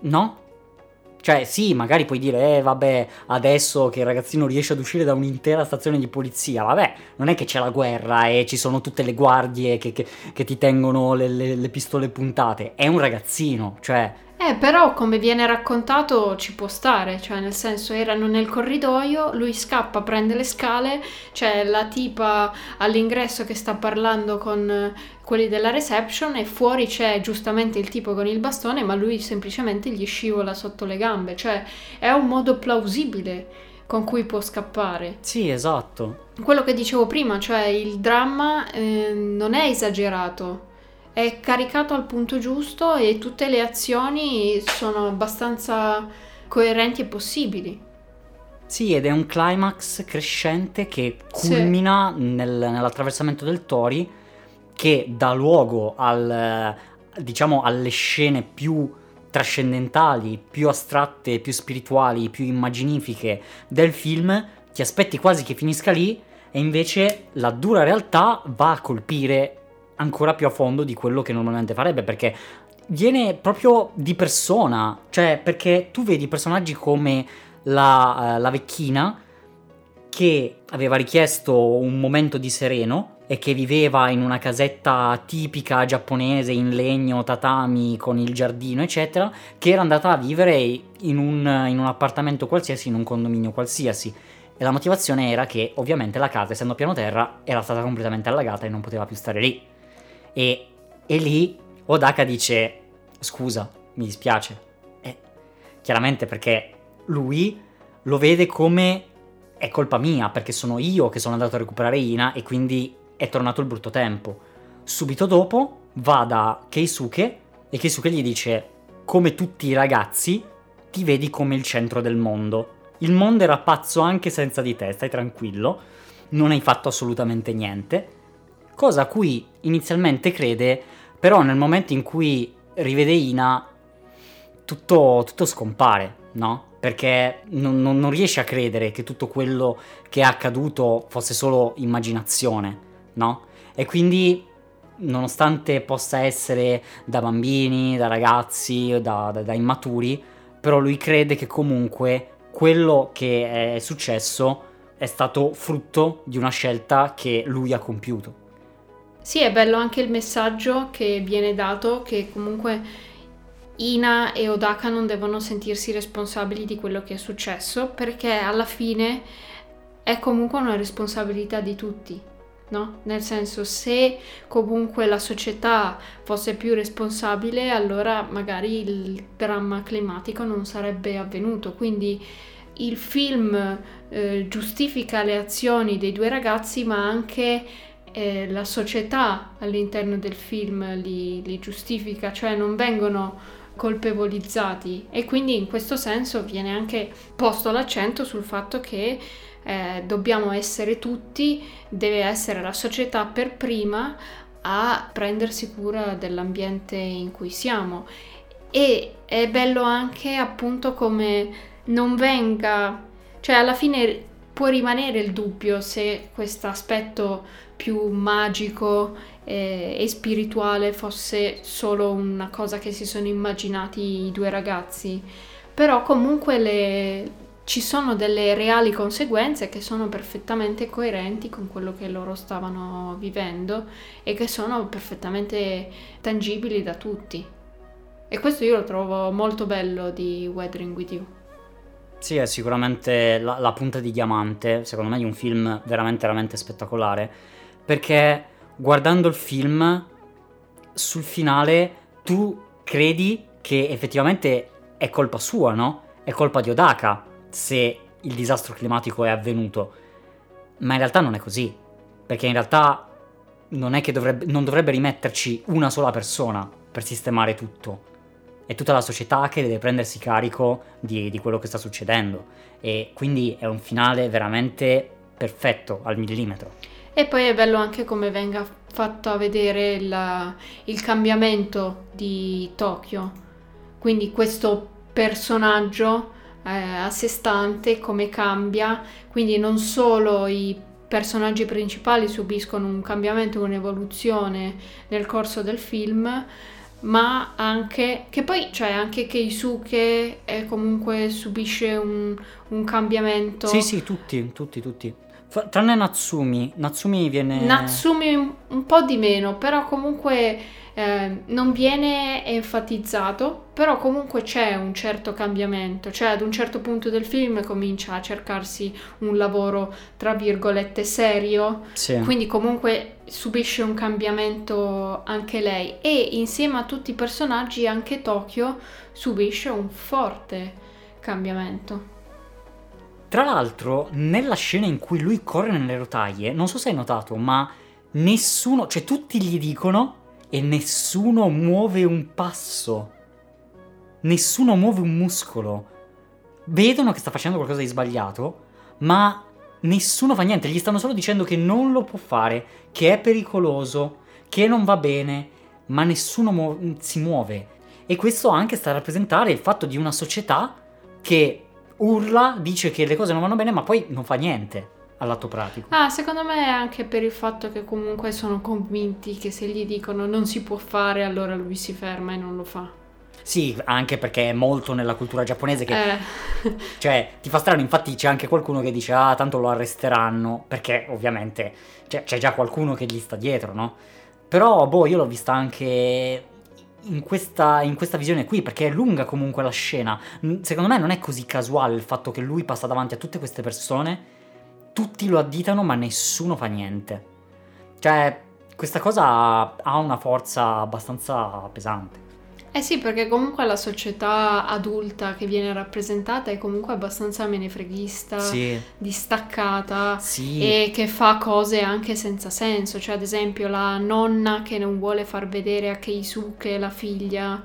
no. Cioè, sì, magari puoi dire, eh, vabbè, adesso che il ragazzino riesce ad uscire da un'intera stazione di polizia, vabbè, non è che c'è la guerra e ci sono tutte le guardie che, che, che ti tengono le, le, le pistole puntate. È un ragazzino, cioè, eh, però come viene raccontato ci può stare, cioè nel senso erano nel corridoio, lui scappa, prende le scale, c'è la tipa all'ingresso che sta parlando con eh, quelli della reception e fuori c'è giustamente il tipo con il bastone, ma lui semplicemente gli scivola sotto le gambe, cioè è un modo plausibile con cui può scappare. Sì, esatto. Quello che dicevo prima, cioè il dramma eh, non è esagerato è caricato al punto giusto e tutte le azioni sono abbastanza coerenti e possibili. Sì, ed è un climax crescente che culmina sì. nel, nell'attraversamento del Tori che dà luogo al, diciamo, alle scene più trascendentali, più astratte, più spirituali, più immaginifiche del film. Ti aspetti quasi che finisca lì e invece la dura realtà va a colpire ancora più a fondo di quello che normalmente farebbe, perché viene proprio di persona, cioè perché tu vedi personaggi come la, uh, la vecchina che aveva richiesto un momento di sereno e che viveva in una casetta tipica giapponese in legno, tatami, con il giardino, eccetera, che era andata a vivere in un, in un appartamento qualsiasi, in un condominio qualsiasi. E la motivazione era che ovviamente la casa, essendo piano terra, era stata completamente allagata e non poteva più stare lì. E, e lì Odaka dice, scusa, mi dispiace. Eh, chiaramente perché lui lo vede come è colpa mia, perché sono io che sono andato a recuperare Ina e quindi è tornato il brutto tempo. Subito dopo va da Keisuke e Keisuke gli dice, come tutti i ragazzi, ti vedi come il centro del mondo. Il mondo era pazzo anche senza di te, stai tranquillo, non hai fatto assolutamente niente cosa a cui inizialmente crede, però nel momento in cui rivede Ina tutto, tutto scompare, no? Perché non, non, non, riesce a credere che tutto quello che è accaduto fosse solo immaginazione, no? E quindi, nonostante possa essere da bambini, da ragazzi, da, da, da immaturi, però lui crede che comunque quello che è successo è stato frutto di una scelta che lui ha compiuto. Sì, è bello anche il messaggio che viene dato che comunque Ina e Odaka non devono sentirsi responsabili di quello che è successo perché alla fine è comunque una responsabilità di tutti, no? Nel senso se comunque la società fosse più responsabile allora magari il dramma climatico non sarebbe avvenuto, quindi il film eh, giustifica le azioni dei due ragazzi ma anche eh, la società all'interno del film li, li giustifica, cioè non vengono colpevolizzati. E quindi in questo senso viene anche posto l'accento sul fatto che eh, dobbiamo essere tutti, deve essere la società per prima a prendersi cura dell'ambiente in cui siamo. E è bello anche appunto come non venga, cioè alla fine può rimanere il dubbio se questo aspetto più magico eh, e spirituale fosse solo una cosa che si sono immaginati i due ragazzi, però comunque le, ci sono delle reali conseguenze che sono perfettamente coerenti con quello che loro stavano vivendo e che sono perfettamente tangibili da tutti. E questo io lo trovo molto bello di Weathering with You. Sì, è sicuramente la, la punta di diamante, secondo me, di un film veramente, veramente spettacolare, perché guardando il film, sul finale, tu credi che effettivamente è colpa sua, no? È colpa di Odaka se il disastro climatico è avvenuto. Ma in realtà non è così, perché in realtà non è che dovrebbe, non dovrebbe rimetterci una sola persona per sistemare tutto è tutta la società che deve prendersi carico di, di, quello che sta succedendo e quindi è un finale veramente perfetto al millimetro. E poi è bello anche come venga fatto a vedere il, il cambiamento di Tokyo, quindi questo personaggio eh, a sé stante, come cambia, quindi non solo i personaggi principali subiscono un cambiamento, un'evoluzione nel corso del film, ma anche che poi cioè, anche Keisuke comunque subisce un, un, cambiamento. Sì, sì, tutti, tutti, tutti. F- tranne Natsumi, Natsumi viene Natsumi un, po' di meno, però comunque eh, non viene enfatizzato, però comunque c'è un certo cambiamento, cioè ad un certo punto del film comincia a cercarsi un lavoro tra virgolette serio, sì. quindi comunque subisce un cambiamento anche lei e insieme a tutti i personaggi anche Tokyo subisce un forte cambiamento. Tra l'altro, nella scena in cui lui corre nelle rotaie, non so se hai notato, ma nessuno, cioè tutti gli dicono e nessuno muove un passo. Nessuno muove un muscolo. Vedono che sta facendo qualcosa di sbagliato, ma nessuno fa niente. Gli stanno solo dicendo che non lo può fare, che è pericoloso, che non va bene, ma nessuno mu- si muove. E questo anche sta a rappresentare il fatto di una società che urla, dice che le cose non vanno bene, ma poi non fa niente all'atto pratico. Ah, secondo me è anche per il fatto che comunque sono convinti che se gli dicono non si può fare, allora lui si ferma e non lo fa. Sì, anche perché è molto nella cultura giapponese che... Eh. cioè, ti fa strano, infatti c'è anche qualcuno che dice, ah, tanto lo arresteranno, perché ovviamente cioè, c'è già qualcuno che gli sta dietro, no? Però, boh, io l'ho vista anche in questa, in questa, visione qui, perché è lunga comunque la scena. Secondo me non è così casuale il fatto che lui passa davanti a tutte queste persone tutti lo additano ma nessuno fa niente. Cioè, questa cosa ha una forza abbastanza pesante. Eh sì, perché comunque la società adulta che viene rappresentata è comunque abbastanza menefreghista, sì. distaccata sì. e che fa cose anche senza senso. Cioè, ad esempio, la nonna che non vuole far vedere a Keisuke la figlia,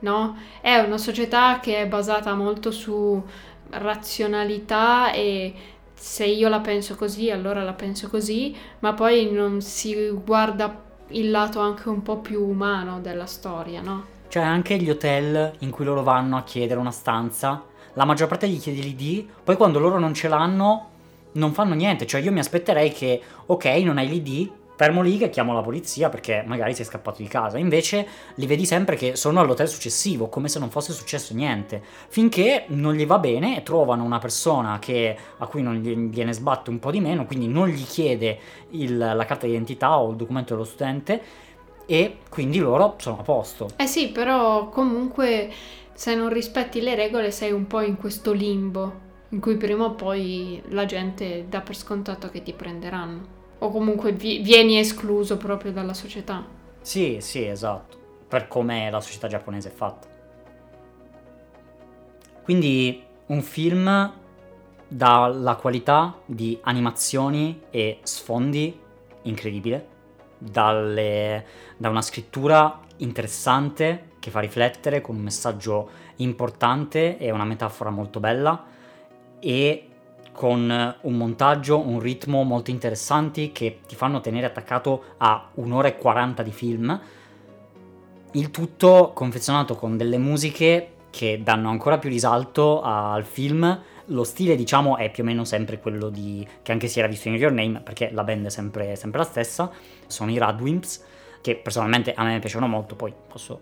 no? È una società che è basata molto su razionalità e se io la penso così, allora la penso così, ma poi non si guarda il lato anche un po' più umano della storia, no? Cioè anche gli hotel in cui loro vanno a chiedere una stanza, la maggior parte gli chiede l'ID, poi quando loro non ce l'hanno non fanno niente, cioè io mi aspetterei che ok, non hai l'ID, fermo lì che chiamo la polizia perché magari sei scappato di casa. Invece li vedi sempre che sono all'hotel successivo, come se non fosse successo niente. Finché non gli va bene e trovano una persona che, a cui non gli viene sbatto un po' di meno, quindi non gli chiede il, la carta d'identità o il documento dello studente e quindi loro sono a posto. Eh sì, però comunque se non rispetti le regole sei un po' in questo limbo in cui prima o poi la gente dà per scontato che ti prenderanno o comunque vi- vieni escluso proprio dalla società. Sì, sì, esatto, per come la società giapponese è fatta. Quindi un film dalla qualità di animazioni e sfondi incredibile, dalle, da una scrittura interessante che fa riflettere con un messaggio importante e una metafora molto bella e con un montaggio, un ritmo molto interessanti che ti fanno tenere attaccato a un'ora e 40 di film. Il tutto confezionato con delle musiche che danno ancora più risalto al film. Lo stile, diciamo, è più o meno sempre quello di, che anche si era visto in Your Name, perché la band è sempre, sempre la stessa. Sono i Radwimps, che personalmente a me piacciono molto. Poi posso,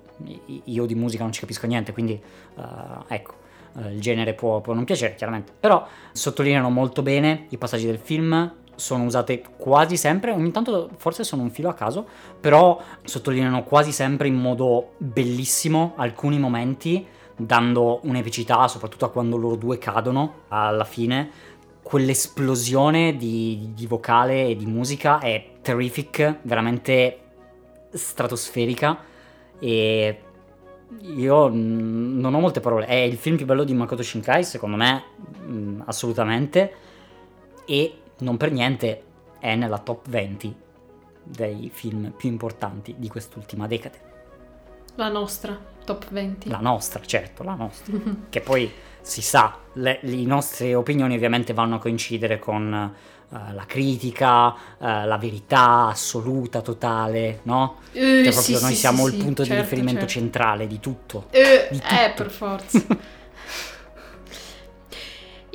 io di musica non ci capisco niente, quindi uh, ecco, uh, il genere può, può non piacere, chiaramente. Però sottolineano molto bene i passaggi del film, sono usate quasi sempre, ogni tanto forse sono un filo a caso, però sottolineano quasi sempre in modo bellissimo alcuni momenti dando un'epicità, soprattutto a quando loro due cadono alla fine. Quell'esplosione di, di vocale e di musica è terrific, veramente stratosferica e io non ho molte parole. È il film più bello di Makoto Shinkai, secondo me, mh, assolutamente. E non per niente è nella top 20 dei film più importanti di quest'ultima decade. La nostra top 20. La nostra, certo, la nostra. che poi si sa, le, le nostre opinioni ovviamente vanno a coincidere con uh, la critica, uh, la verità assoluta, totale, no? Uh, cioè proprio sì, noi sì, siamo sì, il punto certo, di riferimento certo. centrale di tutto. Eh, Di eh, tutto. per forza.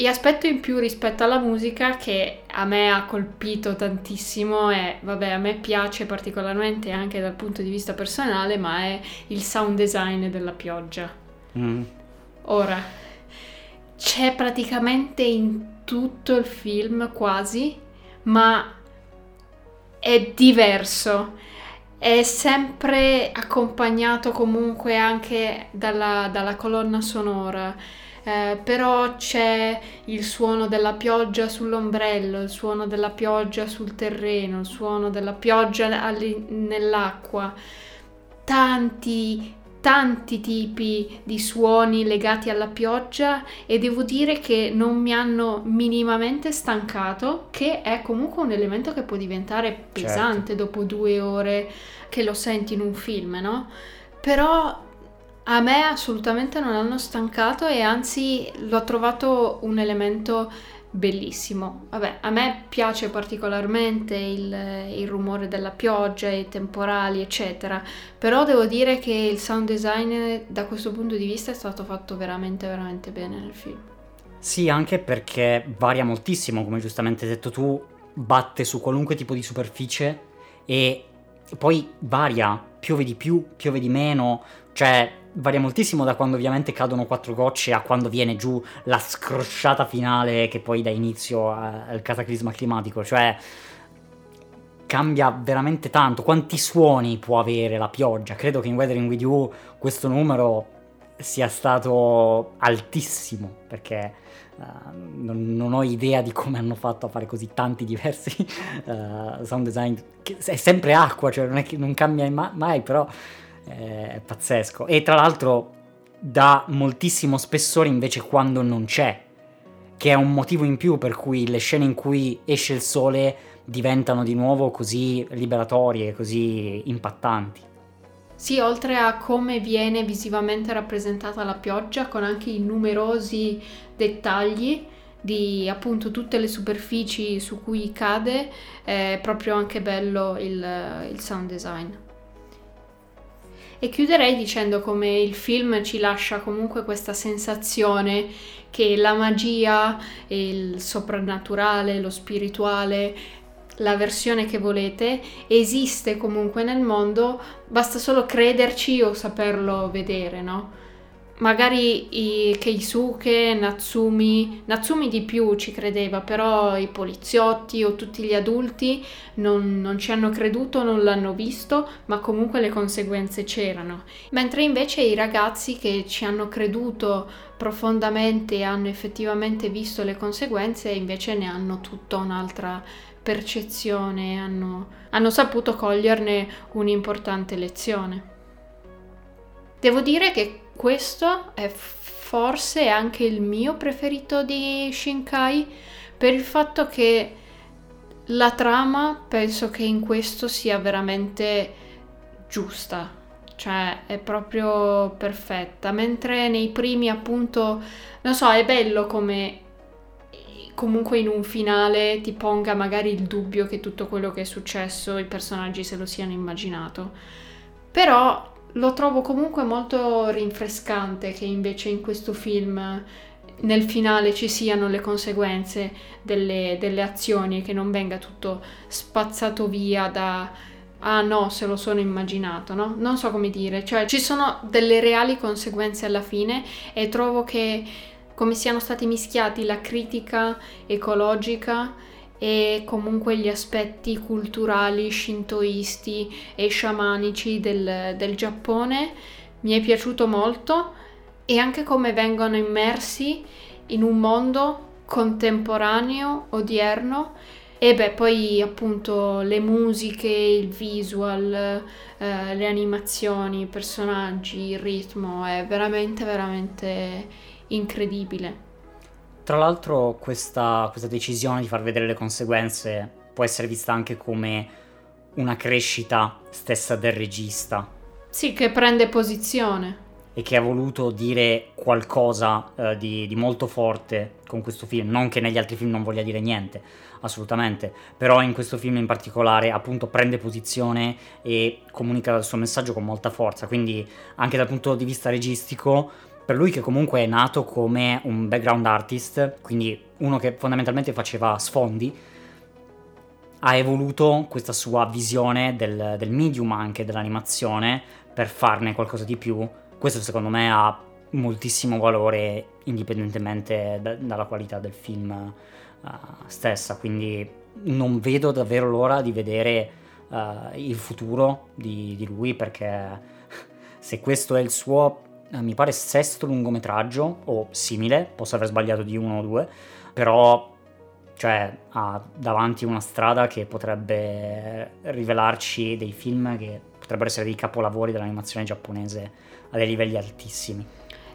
E aspetto in più rispetto alla musica che a me ha colpito tantissimo e vabbè a me piace particolarmente anche dal punto di vista personale ma è il sound design della pioggia. Mm. Ora, c'è praticamente in tutto il film quasi, ma è diverso. È sempre accompagnato comunque anche dalla, dalla colonna sonora. Eh, però c'è il suono della pioggia sull'ombrello, il suono della pioggia sul terreno, il suono della pioggia nell'acqua. Tanti, tanti tipi di suoni legati alla pioggia e devo dire che non mi hanno minimamente stancato, che è comunque un elemento che può diventare pesante dopo due ore che lo senti in un film, no? Però a me assolutamente non hanno stancato e anzi l'ho trovato un elemento bellissimo. Vabbè, a me piace particolarmente il, il rumore della pioggia, i temporali, eccetera, però devo dire che il sound design da questo punto di vista è stato fatto veramente, veramente bene nel film. Sì, anche perché varia moltissimo, come giustamente hai detto tu, batte su qualunque tipo di superficie e poi varia, piove di più, piove di meno, cioè varia moltissimo da quando ovviamente cadono quattro gocce a quando viene giù la scrosciata finale che poi dà inizio al cataclisma climatico, cioè cambia veramente tanto. Quanti suoni può avere la pioggia? Credo che in Weathering With You questo numero sia stato altissimo perché eh, non, non ho idea di come hanno fatto a fare così tanti diversi eh, sound design. Che è sempre acqua, cioè non che non cambia ma- mai, però eh, è pazzesco. E tra l'altro dà moltissimo spessore invece quando non c'è, che è un motivo in più per cui le scene in cui esce il sole diventano di nuovo così liberatorie, così impattanti. Sì, oltre a come viene visivamente rappresentata la pioggia, con anche i numerosi dettagli di appunto tutte le superfici su cui cade, è proprio anche bello il, il sound design. E chiuderei dicendo come il film ci lascia comunque questa sensazione che la magia, il soprannaturale, lo spirituale, la versione che volete, esiste comunque nel mondo, basta solo crederci o saperlo vedere, no? Magari i Keisuke, Natsumi, Natsumi di più ci credeva, però i poliziotti o tutti gli adulti non, non ci hanno creduto, non l'hanno visto, ma comunque le conseguenze c'erano. Mentre invece i ragazzi che ci hanno creduto profondamente e hanno effettivamente visto le conseguenze, invece ne hanno tutta un'altra percezione, hanno, hanno saputo coglierne un'importante lezione. Devo dire che questo è forse anche il mio preferito di Shinkai per il fatto che La trama penso che in questo sia veramente giusta, cioè è proprio perfetta, mentre nei primi appunto, non so, è bello come comunque in un finale ti ponga magari il dubbio che tutto quello che è successo i personaggi se lo siano immaginato. Però lo trovo comunque molto rinfrescante che invece in questo film nel finale ci siano le conseguenze delle, delle azioni e che non venga tutto spazzato via da ah no, se lo sono immaginato, no? Non so come dire, cioè ci sono delle reali conseguenze alla fine e trovo che come siano stati mischiati la critica ecologica e comunque gli aspetti culturali shintoisti e sciamanici del, del Giappone mi è piaciuto molto e anche come vengono immersi in un mondo contemporaneo, odierno e beh, poi appunto le musiche, il visual, eh, le animazioni, i personaggi, il ritmo è veramente, veramente incredibile. Tra l'altro questa, questa decisione di far vedere le conseguenze può essere vista anche come una crescita stessa del regista. Sì, che prende posizione. E che ha voluto dire qualcosa eh, di, di, molto forte con questo film. Non che negli altri film non voglia dire niente, assolutamente. Però in questo film in particolare appunto prende posizione e comunica il suo messaggio con molta forza. Quindi anche dal punto di vista registico per lui che comunque è nato come un background artist, quindi uno che fondamentalmente faceva sfondi, ha evoluto questa sua visione del, del medium anche dell'animazione per farne qualcosa di più. Questo secondo me ha moltissimo valore indipendentemente da, dalla qualità del film uh, stessa, quindi non vedo davvero l'ora di vedere uh, il futuro di, di lui perché se questo è il suo mi pare sesto lungometraggio o simile, posso aver sbagliato di uno o due, però cioè, ha davanti una strada che potrebbe rivelarci dei film che potrebbero essere dei capolavori dell'animazione giapponese a dei livelli altissimi.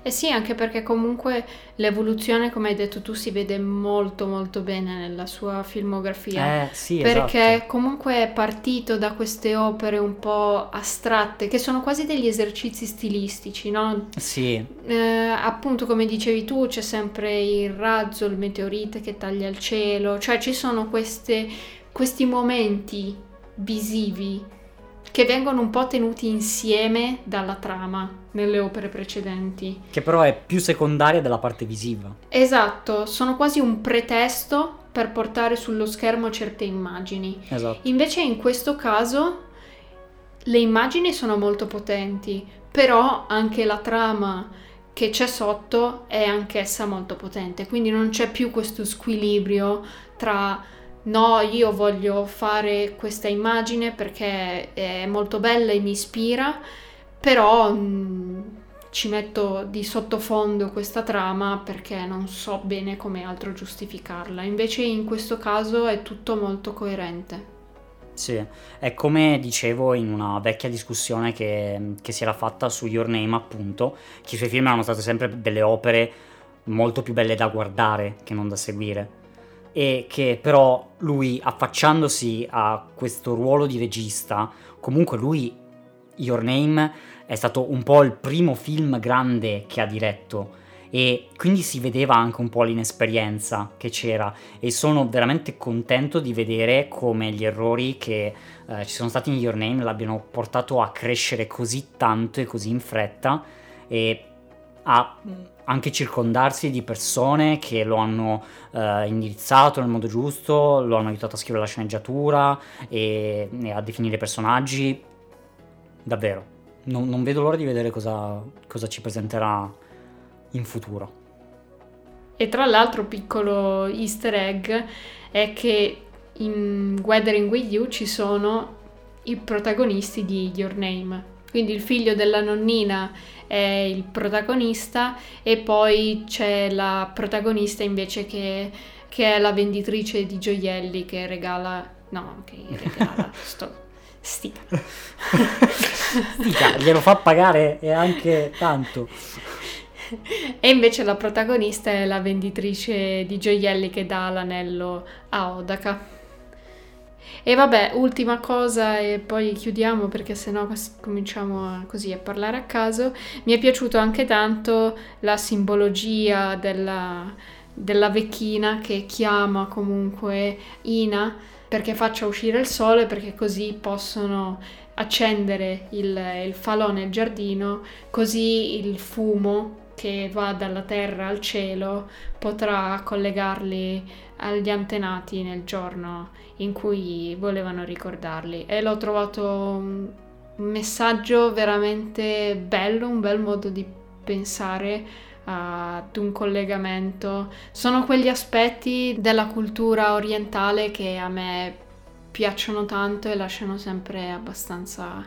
Eh sì, anche perché comunque l'evoluzione, come hai detto tu, si vede molto molto bene nella sua filmografia. Eh sì, perché esatto. comunque è partito da queste opere un po' astratte, che sono quasi degli esercizi stilistici, no? Sì. Eh, appunto, come dicevi tu, c'è sempre il razzo, il meteorite che taglia il cielo, cioè ci sono queste, questi momenti visivi che vengono un po' tenuti insieme dalla trama nelle opere precedenti. Che però è più secondaria della parte visiva. Esatto, sono quasi un pretesto per portare sullo schermo certe immagini. Esatto. Invece in questo caso le immagini sono molto potenti, però anche la trama che c'è sotto è anch'essa molto potente, quindi non c'è più questo squilibrio tra no, io voglio fare questa immagine perché è molto bella e mi ispira, però mh, mm, ci metto di sottofondo questa trama perché non so bene come altro giustificarla. Invece in questo caso è tutto molto coerente. Sì, è come dicevo in una vecchia discussione che, che si era fatta su Your Name, appunto, che i suoi film erano state sempre delle opere molto più belle da guardare che non da seguire e che però lui affacciandosi a questo ruolo di regista, comunque lui, Your Name, è stato un po' il primo film grande che ha diretto. E quindi si vedeva anche un po' l'inesperienza che c'era. E sono veramente contento di vedere come gli errori che eh, ci sono stati in Your Name l'abbiano portato a crescere così tanto e così in fretta. E a anche circondarsi di persone che lo hanno eh, indirizzato nel modo giusto, lo hanno aiutato a scrivere la sceneggiatura e, e a definire i personaggi. Davvero, non, non vedo l'ora di vedere cosa, cosa ci presenterà in futuro. E tra l'altro, piccolo easter egg è che in Weathering with You ci sono i protagonisti di Your Name. Quindi il figlio della nonnina è il protagonista e poi c'è la protagonista invece che, che è la venditrice di gioielli che regala... No, che regala... sto... Stica. Stica, glielo fa pagare e anche tanto. E invece la protagonista è la venditrice di gioielli che dà l'anello a Odaka. E vabbè, ultima cosa e poi chiudiamo perché sennò cominciamo così a parlare a caso. Mi è piaciuto anche tanto la simbologia della, della vecchina che chiama comunque Ina perché faccia uscire il sole perché così possono accendere il, il falò nel giardino, così il fumo che va dalla terra al cielo potrà collegarli agli antenati nel giorno in cui volevano ricordarli e l'ho trovato un messaggio veramente bello, un bel modo di pensare ad un collegamento. Sono quegli aspetti della cultura orientale che a me piacciono tanto e lasciano sempre abbastanza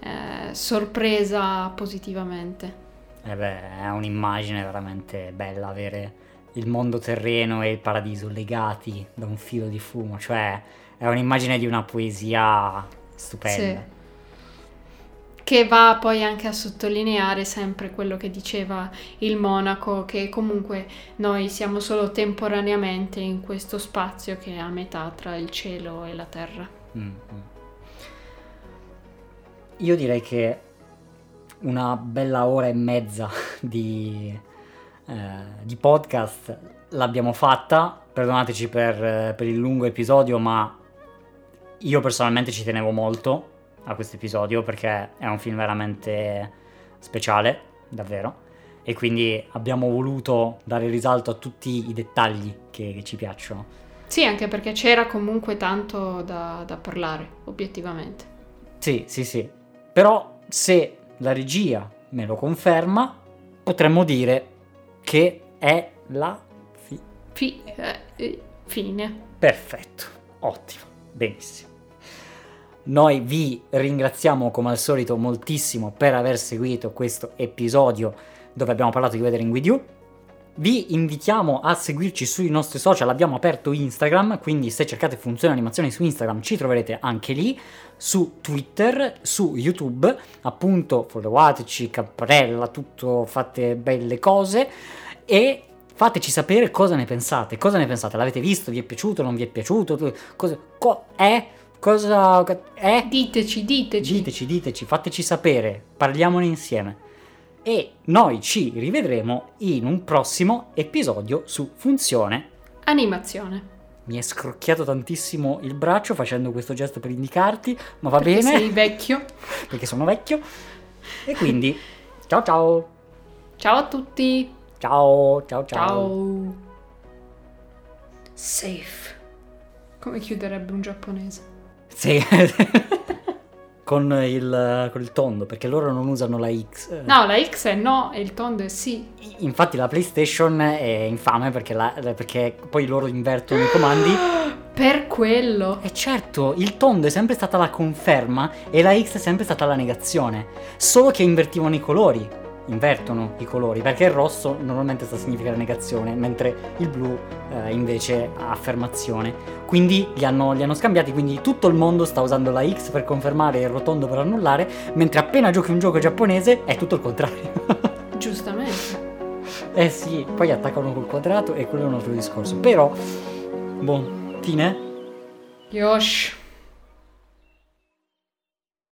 eh, sorpresa positivamente. Eh beh, è un'immagine veramente bella avere il mondo terreno e il paradiso legati da un filo di fumo, cioè è un'immagine di una poesia stupenda. Sì. Che va poi anche a sottolineare sempre quello che diceva il monaco, che comunque noi siamo solo temporaneamente in questo spazio che è a metà tra il cielo e la terra. Mm-hmm. Io direi che una bella ora e mezza di, eh, di podcast l'abbiamo fatta. Perdonateci per, eh, per, il lungo episodio, ma io personalmente ci tenevo molto a questo episodio perché è un film veramente speciale, davvero. E quindi abbiamo voluto dare risalto a tutti i dettagli che, che ci piacciono. Sì, anche perché c'era comunque tanto da, da parlare, obiettivamente. Sì, sì, sì. Però se la regia me lo conferma, potremmo dire che è la fi- fi- eh, fine. Perfetto, ottimo, benissimo. Noi vi ringraziamo come al solito moltissimo per aver seguito questo episodio dove abbiamo parlato di Weathering With You. Vi invitiamo a seguirci sui nostri social, abbiamo aperto Instagram, quindi se cercate funzione animazioni su Instagram ci troverete anche lì, su Twitter, su YouTube, appunto followateci, campanella, tutto, fate belle cose. E fateci sapere cosa ne pensate, cosa ne pensate, l'avete visto, vi è piaciuto, non vi è piaciuto, cosa co- è, cosa è? Diteci, diteci. Diteci, diteci, fateci sapere, parliamone insieme e noi ci rivedremo in un prossimo episodio su funzione animazione. Mi è scrocchiato tantissimo il braccio facendo questo gesto per indicarti, ma va perché bene. Sei vecchio. perché sono vecchio. E quindi ciao ciao. Ciao a tutti. Ciao, ciao, ciao. Ciao. Safe. Come chiuderebbe un giapponese? Sì. con il, con il, tondo, perché loro non usano la X. No, la X è no e il tondo è sì. Infatti la PlayStation è infame perché, la, perché poi loro invertono i comandi. Per quello. E certo, il tondo è sempre stata la conferma e la X è sempre stata la negazione. Solo che invertivano i colori invertono i colori perché il rosso normalmente sta a significare negazione mentre il blu eh, invece affermazione. Quindi li hanno, li hanno, scambiati quindi tutto il mondo sta usando la X per confermare e il rotondo per annullare mentre appena giochi un gioco giapponese è tutto il contrario. Giustamente. Eh sì poi attaccano col quadrato e quello è un altro discorso. Però boh fine Yosh